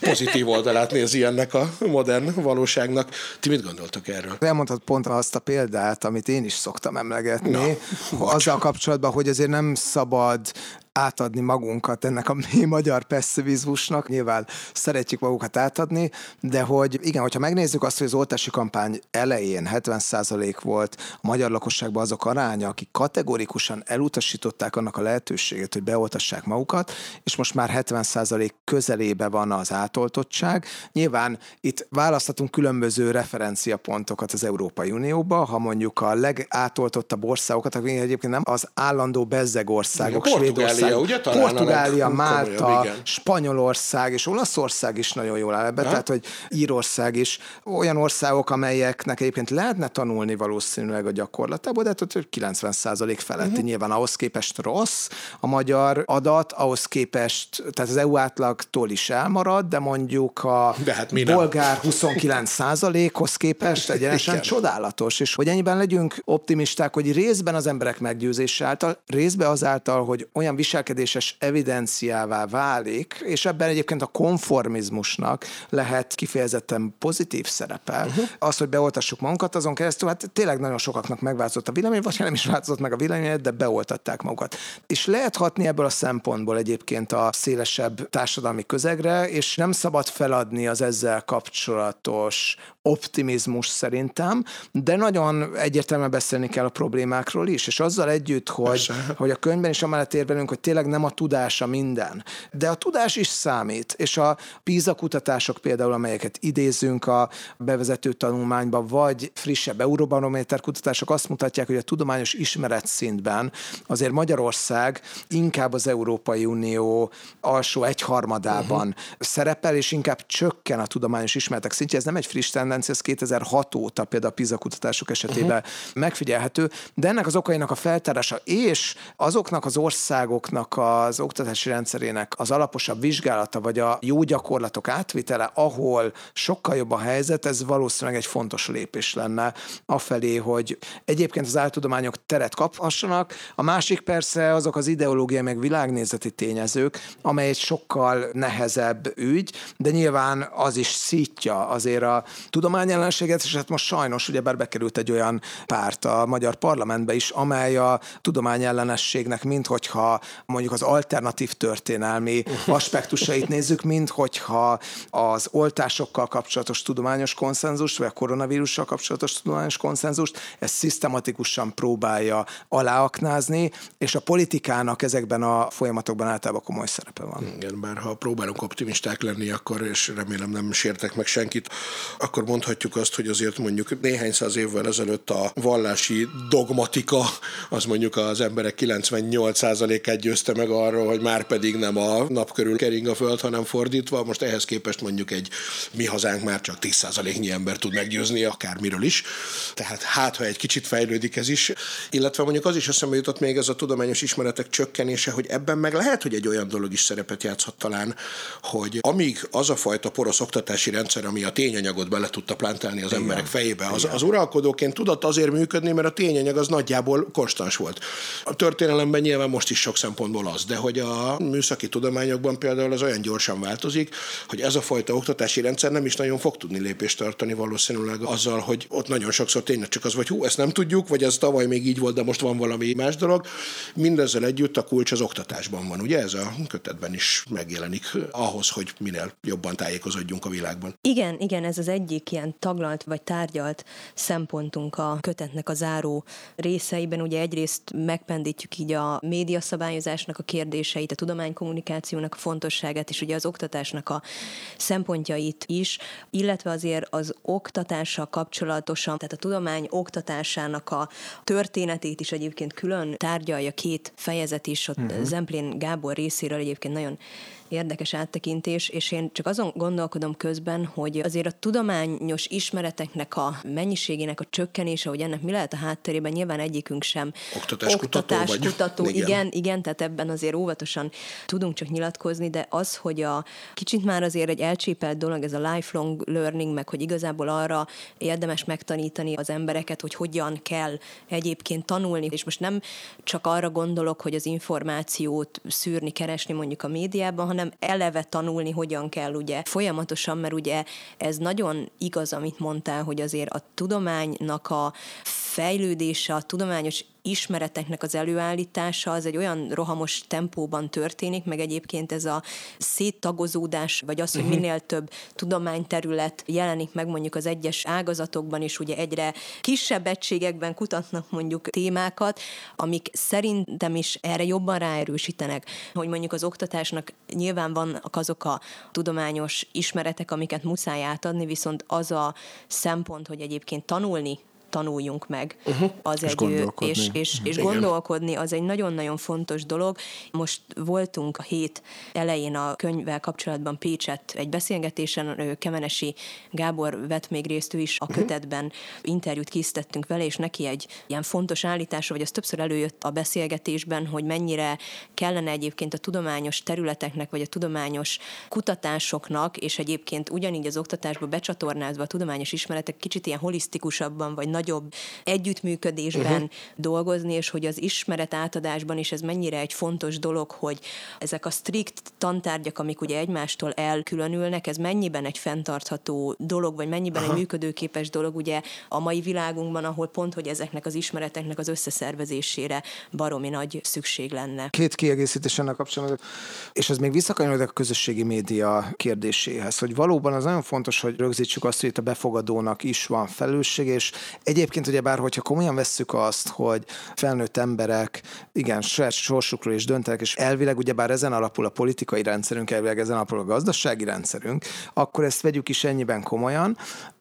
Speaker 2: pozitív oldalát nézi ennek a modern valóságnak. Ti mit gondoltok erről?
Speaker 4: Elmondhat pont azt a példát, amit én is szoktam emlegetni, Na, azzal kapcsolatban, hogy azért nem szabad átadni magunkat ennek a mi magyar pessimizmusnak. Nyilván szeretjük magukat átadni, de hogy igen, hogyha megnézzük azt, hogy az oltási kampány elején 70% volt a magyar lakosságban azok aránya, akik kategorikusan elutasították annak a lehetőséget, hogy beoltassák magukat, és most már 70% közelébe van az átoltottság. Nyilván itt választhatunk különböző referenciapontokat az Európai Unióba, ha mondjuk a legátoltottabb országokat, akik egyébként nem az állandó bezzeg országok, Svédország,
Speaker 2: Portugália, ugye?
Speaker 4: Portugália, Málta, Spanyolország és Olaszország is nagyon jól áll ebbe, ha? tehát hogy Írország is olyan országok, amelyeknek egyébként lehetne tanulni valószínűleg a gyakorlatából, de hát hogy 90% feletti uh-huh. nyilván ahhoz képest rossz a magyar adat, ahhoz képest, tehát az EU átlagtól is elmarad, de mondjuk a de hát bolgár 29%-hoz képest egyenesen csodálatos, és hogy ennyiben legyünk optimisták, hogy részben az emberek meggyőzése által, részben azáltal, hogy olyan visel viselkedéses evidenciává válik, és ebben egyébként a konformizmusnak lehet kifejezetten pozitív szerepe. Uh-huh. Az, hogy beoltassuk magunkat, azon keresztül, hát tényleg nagyon sokaknak megváltozott a vélemény, vagy nem is változott meg a vélemény, de beoltatták magukat. És lehet hatni ebből a szempontból egyébként a szélesebb társadalmi közegre, és nem szabad feladni az ezzel kapcsolatos optimizmus szerintem, de nagyon egyértelműen beszélni kell a problémákról is, és azzal együtt, hogy, hogy a könyvben is amellett érvelünk, hogy tényleg nem a tudása minden. De a tudás is számít, és a PISA kutatások például, amelyeket idézünk a bevezető tanulmányba, vagy frissebb Euróbarométer kutatások azt mutatják, hogy a tudományos ismeret szintben azért Magyarország inkább az Európai Unió alsó egyharmadában uh-huh. szerepel, és inkább csökken a tudományos ismeretek szintje. Ez nem egy friss tendencia, ez 2006 óta például a PISA kutatások esetében uh-huh. megfigyelhető, de ennek az okainak a feltárása és azoknak az országoknak az oktatási rendszerének az alaposabb vizsgálata, vagy a jó gyakorlatok átvitele, ahol sokkal jobb a helyzet, ez valószínűleg egy fontos lépés lenne afelé, hogy egyébként az áltudományok teret kaphassanak. A másik persze azok az ideológiai meg világnézeti tényezők, amely egy sokkal nehezebb ügy, de nyilván az is szítja azért a tudományellenséget, és hát most sajnos ugyebár bekerült egy olyan párt a magyar parlamentbe is, amely a tudományellenességnek, mint hogyha mondjuk az alternatív történelmi aspektusait nézzük, mint hogyha az oltásokkal kapcsolatos tudományos konszenzust, vagy a koronavírussal kapcsolatos tudományos konszenzust, ezt szisztematikusan próbálja aláaknázni, és a politikának ezekben a folyamatokban általában komoly szerepe van.
Speaker 2: Igen, bár ha próbálunk optimisták lenni, akkor, és remélem nem sértek meg senkit, akkor mondhatjuk azt, hogy azért mondjuk néhány száz évvel ezelőtt a vallási dogmatika, az mondjuk az emberek 98%-át győzte meg arról, hogy már pedig nem a nap körül kering a föld, hanem fordítva. Most ehhez képest mondjuk egy mi hazánk már csak 10%-nyi ember tud meggyőzni akármiről is. Tehát hát, ha egy kicsit fejlődik ez is. Illetve mondjuk az is eszembe jutott még ez a tudományos ismeretek csökkenése, hogy ebben meg lehet, hogy egy olyan dolog is szerepet játszhat talán, hogy amíg az a fajta porosz oktatási rendszer, ami a tényanyagot bele tudta plántálni az Igen. emberek fejébe, az, az uralkodóként tudott azért működni, mert a tényanyag az nagyjából konstans volt. A történelemben nyilván most is sok szempontból az, de hogy a műszaki tudományokban például az olyan gyorsan változik, hogy ez a fajta oktatási rendszer nem is nagyon fog tudni lépést tartani valószínűleg azzal, hogy ott nagyon sokszor tényleg csak az, hogy hú, ezt nem tudjuk, vagy ez tavaly még így volt, de most van valami más dolog. Mindezzel együtt a kulcs az oktatásban van, ugye ez a kötetben is megjelenik ahhoz, hogy minél jobban tájékozódjunk a világban.
Speaker 3: Igen, igen, ez az egyik ilyen taglalt vagy tárgyalt szempontunk a kötetnek a záró részeiben. Ugye egyrészt megpendítjük így a médiaszabályozásnak a kérdéseit, a tudománykommunikációnak a fontosságát, és ugye az oktatásnak a szempontjait is, illetve azért az oktatással kapcsolatosan, tehát a tudomány oktatásának a történetét is egyébként külön tárgyalja két fejezet is, ott uh-huh. Zemplén Gábor részéről egyébként nagyon érdekes áttekintés, és én csak azon gondolkodom közben, hogy azért a tudományos ismereteknek a mennyiségének a csökkenése, hogy ennek mi lehet a hátterében, nyilván egyikünk sem
Speaker 2: oktatáskutató
Speaker 3: vagy. Igen. igen, igen, tehát ebben azért óvatosan tudunk csak nyilatkozni, de az, hogy a kicsit már azért egy elcsépelt dolog, ez a lifelong learning, meg hogy igazából arra érdemes megtanítani az embereket, hogy hogyan kell egyébként tanulni, és most nem csak arra gondolok, hogy az információt szűrni, keresni mondjuk a médiában, hanem eleve tanulni, hogyan kell ugye folyamatosan, mert ugye ez nagyon igaz, amit mondtál, hogy azért a tudománynak a fejlődése, a tudományos ismereteknek az előállítása az egy olyan rohamos tempóban történik, meg egyébként ez a széttagozódás, vagy az, hogy uh-huh. minél több tudományterület jelenik meg mondjuk az egyes ágazatokban, és ugye egyre kisebb egységekben kutatnak mondjuk témákat, amik szerintem is erre jobban ráerősítenek, hogy mondjuk az oktatásnak nyilván vannak azok a tudományos ismeretek, amiket muszáj átadni, viszont az a szempont, hogy egyébként tanulni tanuljunk meg. Uh-huh. Az és egy, gondolkodni. És, és, és gondolkodni az egy nagyon-nagyon fontos dolog. Most voltunk a hét elején a könyvvel kapcsolatban Pécset egy beszélgetésen, Kemenesi Gábor vett még részt, ő is a uh-huh. kötetben interjút készítettünk vele, és neki egy ilyen fontos állítása, vagy az többször előjött a beszélgetésben, hogy mennyire kellene egyébként a tudományos területeknek, vagy a tudományos kutatásoknak, és egyébként ugyanígy az oktatásba becsatornázva a tudományos ismeretek kicsit ilyen holisztikusabban, vagy nagyobb együttműködésben uh-huh. dolgozni, és hogy az ismeret átadásban is ez mennyire egy fontos dolog, hogy ezek a strikt tantárgyak, amik ugye egymástól elkülönülnek, ez mennyiben egy fenntartható dolog, vagy mennyiben Aha. egy működőképes dolog ugye a mai világunkban, ahol pont, hogy ezeknek az ismereteknek az összeszervezésére baromi nagy szükség lenne.
Speaker 4: Két kiegészítés ennek kapcsolatban, és ez még visszakanyarodik a közösségi média kérdéséhez, hogy valóban az nagyon fontos, hogy rögzítsük azt, hogy itt a befogadónak is van felelősség, és egy Egyébként ugye bár, hogyha komolyan vesszük azt, hogy felnőtt emberek igen, saját sorsukról is döntenek, és elvileg ugyebár ezen alapul a politikai rendszerünk, elvileg ezen alapul a gazdasági rendszerünk, akkor ezt vegyük is ennyiben komolyan,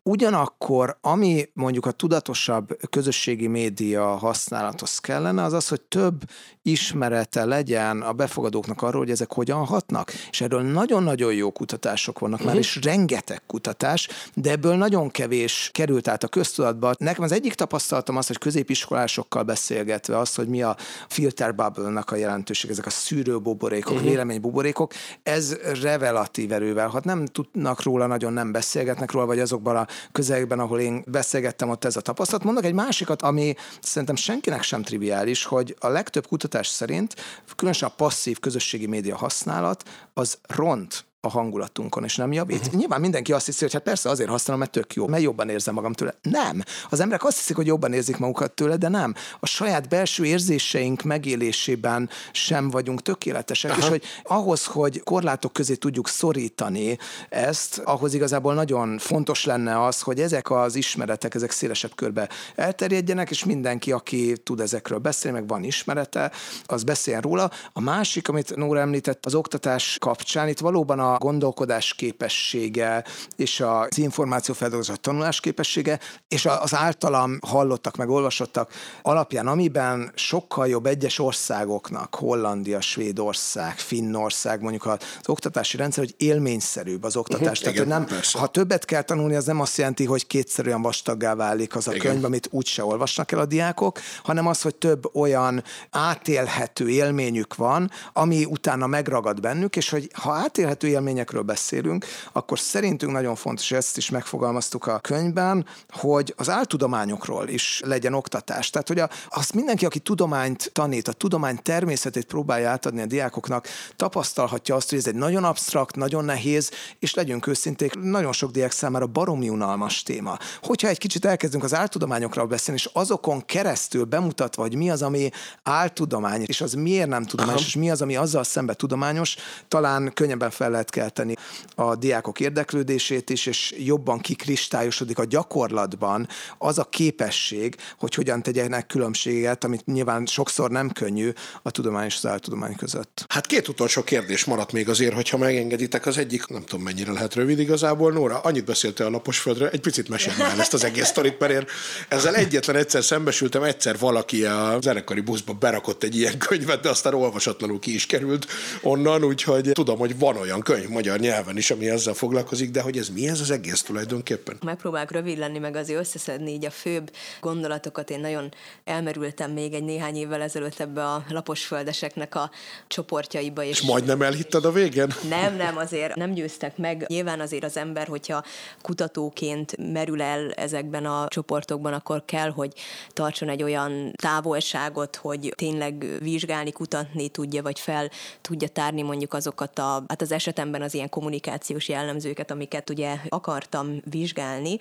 Speaker 4: Ugyanakkor, ami mondjuk a tudatosabb közösségi média használathoz kellene, az az, hogy több ismerete legyen a befogadóknak arról, hogy ezek hogyan hatnak. És erről nagyon-nagyon jó kutatások vannak mm. már, és rengeteg kutatás, de ebből nagyon kevés került át a köztudatba. Nekem az egyik tapasztalatom az, hogy középiskolásokkal beszélgetve az, hogy mi a filter bubble-nak a jelentőség, ezek a szűrőbuborékok, mm. véleménybuborékok, ez revelatív erővel hat. Nem tudnak róla, nagyon nem beszélgetnek róla, vagy azokban a közegben, ahol én beszélgettem, ott ez a tapasztalat. Mondok egy másikat, ami szerintem senkinek sem triviális, hogy a legtöbb kutatás szerint, különösen a passzív közösségi média használat, az ront a hangulatunkon, és nem javít. Uh-huh. Nyilván mindenki azt hiszi, hogy hát persze azért használom, mert tök jó, mert jobban érzem magam tőle. Nem. Az emberek azt hiszik, hogy jobban érzik magukat tőle, de nem. A saját belső érzéseink megélésében sem vagyunk tökéletesek, Aha. és hogy ahhoz, hogy korlátok közé tudjuk szorítani ezt, ahhoz igazából nagyon fontos lenne az, hogy ezek az ismeretek, ezek szélesebb körbe elterjedjenek, és mindenki, aki tud ezekről beszélni, meg van ismerete, az beszéljen róla. A másik, amit Nóra említett az oktatás kapcsán, itt valóban a gondolkodás képessége, és az információfeldolgozás tanulás képessége, és az általam hallottak, meg olvasottak alapján, amiben sokkal jobb egyes országoknak, Hollandia, Svédország, Finnország, mondjuk az oktatási rendszer, hogy élményszerűbb az oktatás. Uh-huh, Tehát, igen, nem, ha többet kell tanulni, az nem azt jelenti, hogy kétszer olyan vastaggá válik az a igen. könyv, amit úgyse olvasnak el a diákok, hanem az, hogy több olyan átélhető élményük van, ami utána megragad bennük, és hogy ha átélhető élmény élményekről beszélünk, akkor szerintünk nagyon fontos, ezt is megfogalmaztuk a könyvben, hogy az áltudományokról is legyen oktatás. Tehát, hogy a, az mindenki, aki tudományt tanít, a tudomány természetét próbálja átadni a diákoknak, tapasztalhatja azt, hogy ez egy nagyon absztrakt, nagyon nehéz, és legyünk őszinték, nagyon sok diák számára baromi unalmas téma. Hogyha egy kicsit elkezdünk az áltudományokról beszélni, és azokon keresztül bemutatva, hogy mi az, ami áltudomány, és az miért nem tudományos, Aha. és mi az, ami azzal szembe tudományos, talán könnyebben fel lehet kelteni a diákok érdeklődését is, és jobban kikristályosodik a gyakorlatban az a képesség, hogy hogyan tegyenek különbséget, amit nyilván sokszor nem könnyű a tudomány és az áltudomány között.
Speaker 2: Hát két utolsó kérdés maradt még azért, hogyha megengeditek. Az egyik, nem tudom mennyire lehet rövid igazából. Nóra, annyit beszéltél a Laposföldről, egy picit mesélj el ezt az egész sztorit, mert én ezzel egyetlen egyszer szembesültem, egyszer valaki a zenekari buszba berakott egy ilyen könyvet, de aztán olvasatlanul ki is került onnan, úgyhogy tudom, hogy van olyan könyv, magyar nyelven is, ami ezzel foglalkozik, de hogy ez mi ez az egész tulajdonképpen?
Speaker 3: Megpróbálok rövid lenni, meg azért összeszedni így a főbb gondolatokat. Én nagyon elmerültem még egy néhány évvel ezelőtt ebbe a laposföldeseknek a csoportjaiba.
Speaker 2: És, és majdnem elhitted a végén?
Speaker 3: Nem, nem, azért nem győztek meg. Nyilván azért az ember, hogyha kutatóként merül el ezekben a csoportokban, akkor kell, hogy tartson egy olyan távolságot, hogy tényleg vizsgálni, kutatni tudja, vagy fel tudja tárni mondjuk azokat a, hát az esetemben az ilyen kommunikációs jellemzőket, amiket ugye akartam vizsgálni.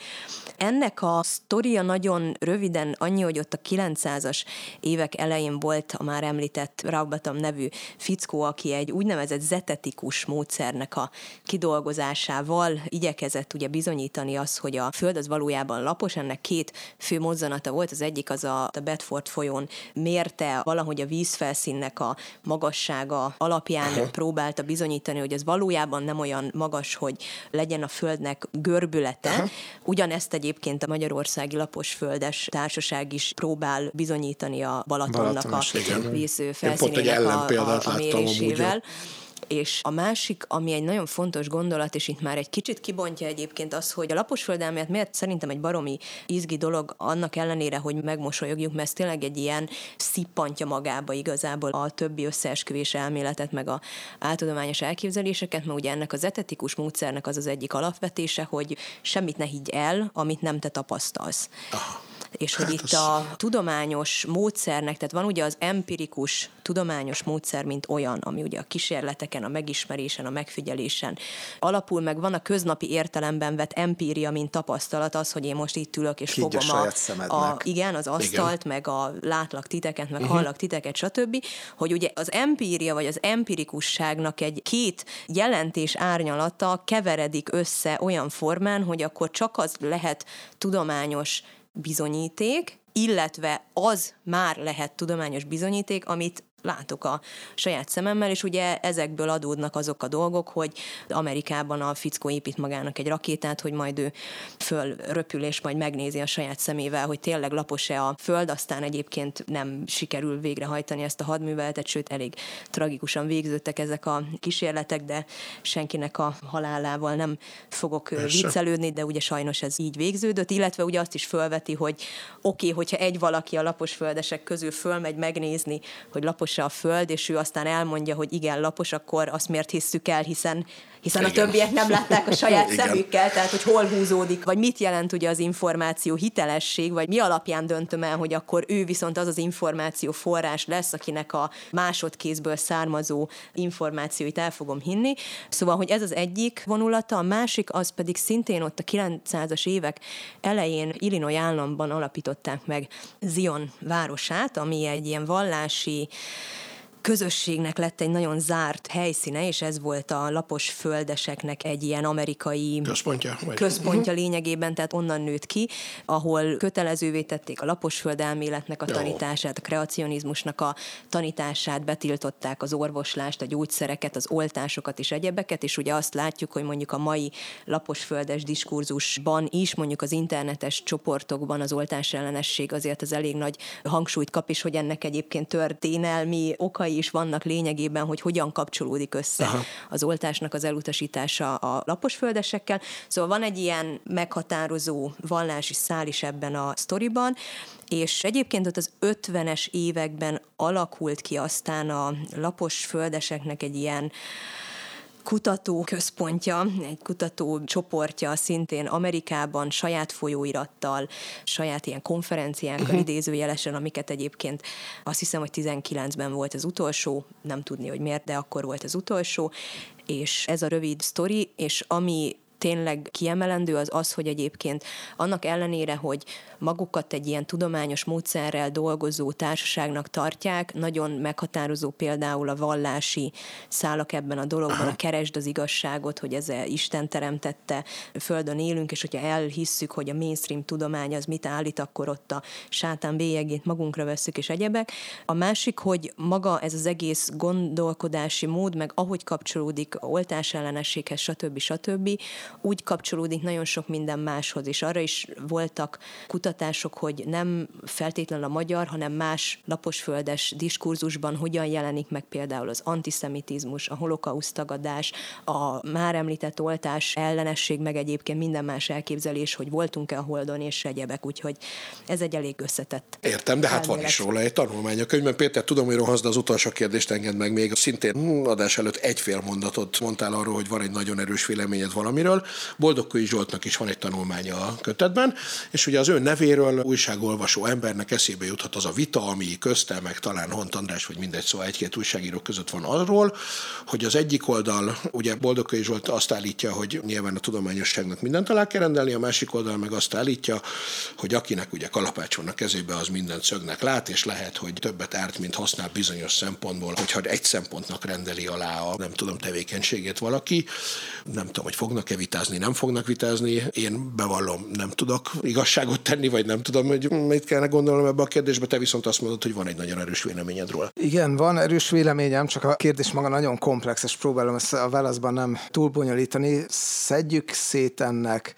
Speaker 3: Ennek a sztoria nagyon röviden annyi, hogy ott a 900-as évek elején volt a már említett Raubatam nevű fickó, aki egy úgynevezett zetetikus módszernek a kidolgozásával igyekezett ugye bizonyítani azt, hogy a Föld az valójában lapos, ennek két fő mozzanata volt, az egyik az a, a Bedford folyón mérte valahogy a vízfelszínnek a magassága alapján Aha. próbálta bizonyítani, hogy ez valójában valójában nem olyan magas, hogy legyen a földnek görbülete. Aha. Ugyanezt egyébként a Magyarországi Laposföldes Társaság is próbál bizonyítani a Balatonnak Balatonos, a víz felszínének a, a, a mérésével. És a másik, ami egy nagyon fontos gondolat, és itt már egy kicsit kibontja egyébként az, hogy a laposföld elmélet miért szerintem egy baromi izgi dolog, annak ellenére, hogy megmosolyogjuk, mert ez tényleg egy ilyen szippantja magába igazából a többi összeesküvés elméletet, meg a áltudományos elképzeléseket, mert ugye ennek az etetikus módszernek az az egyik alapvetése, hogy semmit ne higgy el, amit nem te tapasztalsz. Aha és hogy hát itt az... a tudományos módszernek, tehát van ugye az empirikus tudományos módszer, mint olyan, ami ugye a kísérleteken, a megismerésen, a megfigyelésen alapul, meg van a köznapi értelemben vett empíria, mint tapasztalat, az, hogy én most itt ülök és Higgy fogom a, a, a, igen, az asztalt, igen. meg a látlak titeket, meg uh-huh. hallak titeket, stb., hogy ugye az empíria, vagy az empirikusságnak egy két jelentés árnyalata keveredik össze olyan formán, hogy akkor csak az lehet tudományos bizonyíték, illetve az már lehet tudományos bizonyíték, amit látok a saját szememmel, és ugye ezekből adódnak azok a dolgok, hogy Amerikában a fickó épít magának egy rakétát, hogy majd ő fölröpül, és majd megnézi a saját szemével, hogy tényleg lapos-e a föld, aztán egyébként nem sikerül végrehajtani ezt a hadműveletet, sőt elég tragikusan végződtek ezek a kísérletek, de senkinek a halálával nem fogok Persze. viccelődni, de ugye sajnos ez így végződött, illetve ugye azt is fölveti, hogy oké, okay, hogyha egy valaki a lapos földesek közül fölmegy megnézni, hogy lapos lapos a föld, és ő aztán elmondja, hogy igen, lapos, akkor azt miért hisszük el, hiszen hiszen Igen. a többiek nem látták a saját szemükkel, tehát hogy hol húzódik, vagy mit jelent ugye az információ hitelesség, vagy mi alapján döntöm el, hogy akkor ő viszont az az információ forrás lesz, akinek a másodkézből származó információit el fogom hinni. Szóval, hogy ez az egyik vonulata, a másik az pedig szintén ott a 900-as évek elején Illinois államban alapították meg Zion városát, ami egy ilyen vallási közösségnek lett egy nagyon zárt helyszíne, és ez volt a lapos földeseknek egy ilyen amerikai
Speaker 2: központja,
Speaker 3: vagy. központja uh-huh. lényegében, tehát onnan nőtt ki, ahol kötelezővé tették a lapos földelméletnek a tanítását, a kreacionizmusnak a tanítását, betiltották az orvoslást, a gyógyszereket, az oltásokat és egyebeket, és ugye azt látjuk, hogy mondjuk a mai laposföldes diskurzusban is, mondjuk az internetes csoportokban az oltás ellenesség azért az elég nagy hangsúlyt kap, és hogy ennek egyébként történelmi okai okai is vannak lényegében, hogy hogyan kapcsolódik össze Aha. az oltásnak az elutasítása a laposföldesekkel. Szóval van egy ilyen meghatározó vallási szál is ebben a sztoriban, és egyébként ott az 50-es években alakult ki aztán a lapos földeseknek egy ilyen kutatóközpontja, egy kutató csoportja szintén Amerikában saját folyóirattal, saját ilyen konferenciánkkal uh-huh. idézőjelesen, amiket egyébként azt hiszem, hogy 19-ben volt az utolsó, nem tudni, hogy miért, de akkor volt az utolsó, és ez a rövid sztori, és ami tényleg kiemelendő az az, hogy egyébként annak ellenére, hogy magukat egy ilyen tudományos módszerrel dolgozó társaságnak tartják, nagyon meghatározó például a vallási szálak ebben a dologban, a keresd az igazságot, hogy ez Isten teremtette, földön élünk, és hogyha elhisszük, hogy a mainstream tudomány az mit állít, akkor ott a sátán bélyegét magunkra veszük és egyebek. A másik, hogy maga ez az egész gondolkodási mód, meg ahogy kapcsolódik oltás ellenességhez, stb. stb., úgy kapcsolódik nagyon sok minden máshoz, és arra is voltak kutatások, hogy nem feltétlenül a magyar, hanem más laposföldes diskurzusban hogyan jelenik meg például az antiszemitizmus, a holokauszt tagadás, a már említett oltás ellenesség, meg egyébként minden más elképzelés, hogy voltunk-e a Holdon és egyebek, úgyhogy ez egy elég összetett.
Speaker 2: Értem, de hát elmélet. van is róla egy tanulmány a könyvben. Péter, tudom, hogy rohansz, de az utolsó kérdést enged meg még. Szintén hm, adás előtt egy fél mondatot mondtál arról, hogy van egy nagyon erős véleményed valamiről. Boldogkői Zsoltnak is van egy tanulmánya a kötetben, és ugye az ő nevéről újságolvasó embernek eszébe juthat az a vita, ami közte, meg talán Hont András, vagy mindegy, szóval egy-két újságíró között van arról, hogy az egyik oldal, ugye Boldogkői Zsolt azt állítja, hogy nyilván a tudományosságnak mindent alá kell rendelni, a másik oldal meg azt állítja, hogy akinek ugye kalapács van a kezébe, az mindent szögnek lát, és lehet, hogy többet árt, mint használ bizonyos szempontból, hogyha egy szempontnak rendeli alá a nem tudom tevékenységét valaki. Nem tudom, hogy fognak-e vitázni, nem fognak vitázni. Én bevallom, nem tudok igazságot tenni, vagy nem tudom, hogy mit kellene gondolnom ebbe a kérdésbe. Te viszont azt mondod, hogy van egy nagyon erős véleményed róla.
Speaker 4: Igen, van erős véleményem, csak a kérdés maga nagyon komplex, és próbálom ezt a válaszban nem túlbonyolítani. Szedjük szét ennek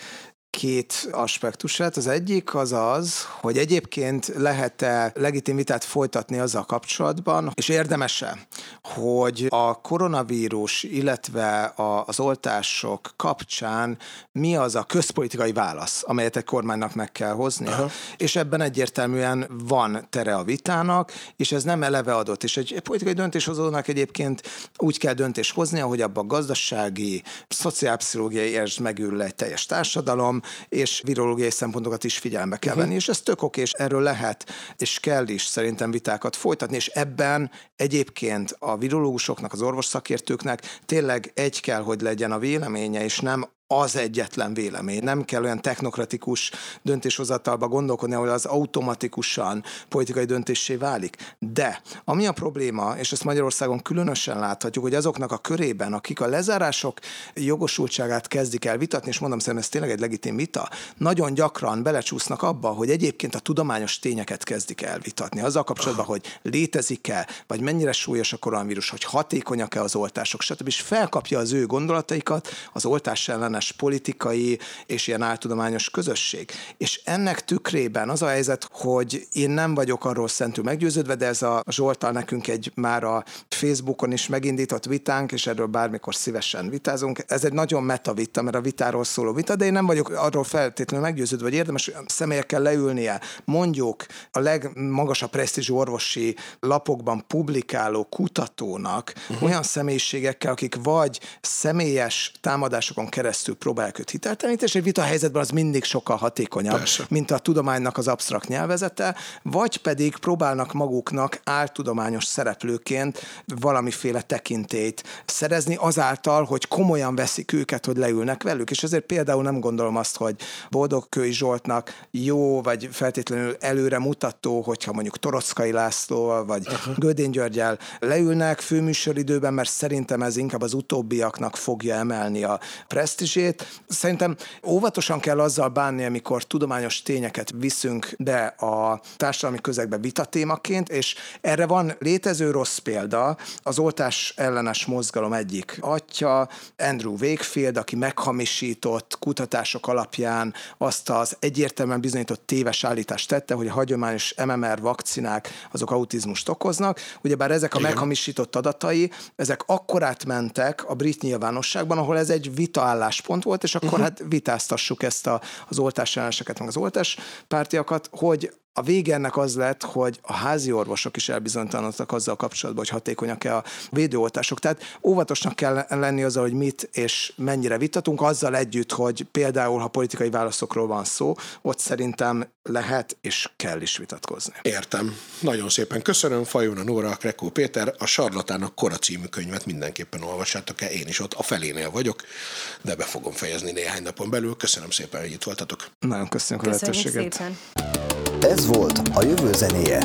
Speaker 4: két aspektusát. Az egyik az az, hogy egyébként lehet-e legitim vitát folytatni azzal kapcsolatban, és érdemese, hogy a koronavírus, illetve a, az oltások kapcsán mi az a közpolitikai válasz, amelyet egy kormánynak meg kell hozni, Aha. és ebben egyértelműen van tere a vitának, és ez nem eleve adott. És egy, politikai döntéshozónak egyébként úgy kell döntés hozni, hogy abban gazdasági, szociálpszichológiai érz megül egy teljes társadalom, és virológiai szempontokat is figyelembe kell venni, uh-huh. és ez tök oké, és erről lehet, és kell is szerintem vitákat folytatni, és ebben egyébként a virológusoknak, az orvos szakértőknek tényleg egy kell, hogy legyen a véleménye, és nem az egyetlen vélemény. Nem kell olyan technokratikus döntéshozatalba gondolkodni, ahol az automatikusan politikai döntésé válik. De ami a probléma, és ezt Magyarországon különösen láthatjuk, hogy azoknak a körében, akik a lezárások jogosultságát kezdik el vitatni, és mondom szerintem ez tényleg egy legitim vita, nagyon gyakran belecsúsznak abba, hogy egyébként a tudományos tényeket kezdik el vitatni. Azzal kapcsolatban, hogy létezik-e, vagy mennyire súlyos a koronavírus, hogy hatékonyak-e az oltások, stb. És felkapja az ő gondolataikat az oltás ellenes ellenes politikai és ilyen áltudományos közösség. És ennek tükrében az a helyzet, hogy én nem vagyok arról szentül meggyőződve, de ez a Zsoltal nekünk egy már a Facebookon is megindított vitánk, és erről bármikor szívesen vitázunk. Ez egy nagyon meta vita, mert a vitáról szóló vita, de én nem vagyok arról feltétlenül meggyőződve, hogy érdemes személyekkel leülnie. Mondjuk a legmagasabb presztízsű orvosi lapokban publikáló kutatónak uh-huh. olyan személyiségekkel, akik vagy személyes támadásokon keresztül keresztül próbálják őt hitelteleníteni, és egy vita helyzetben az mindig sokkal hatékonyabb, Persze. mint a tudománynak az absztrakt nyelvezete, vagy pedig próbálnak maguknak áltudományos szereplőként valamiféle tekintélyt szerezni azáltal, hogy komolyan veszik őket, hogy leülnek velük. És ezért például nem gondolom azt, hogy Boldogkői Zsoltnak jó, vagy feltétlenül előre mutató, hogyha mondjuk Torockai László, vagy uh-huh. Gödén Györgyel leülnek főműsoridőben, mert szerintem ez inkább az utóbbiaknak fogja emelni a presztízsét, kérdését. Szerintem óvatosan kell azzal bánni, amikor tudományos tényeket viszünk be a társadalmi közegbe vitatémaként, és erre van létező rossz példa, az oltás ellenes mozgalom egyik atya, Andrew Wakefield, aki meghamisított kutatások alapján azt az egyértelműen bizonyított téves állítást tette, hogy a hagyományos MMR vakcinák azok autizmust okoznak. Ugyebár ezek a Igen. meghamisított adatai, ezek akkor átmentek a brit nyilvánosságban, ahol ez egy vitaálláspont pont volt, és akkor uh-huh. hát vitáztassuk ezt a, az oltás elleneseket, meg az oltás pártiakat, hogy a vége ennek az lett, hogy a házi orvosok is elbizonytalanodtak azzal kapcsolatban, hogy hatékonyak-e a védőoltások. Tehát óvatosnak kell lenni azzal, hogy mit és mennyire vitatunk, azzal együtt, hogy például, ha politikai válaszokról van szó, ott szerintem lehet és kell is vitatkozni.
Speaker 2: Értem. Nagyon szépen köszönöm. Fajona Nóra, Krekó Péter, a Sarlatánok Kora című könyvet mindenképpen olvassátok el. Én is ott a felénél vagyok, de be fogom fejezni néhány napon belül. Köszönöm szépen, hogy itt voltatok.
Speaker 4: Nagyon köszönjük, köszönjük a lehetőséget.
Speaker 1: Szépen. Ez volt a jövő zenéje.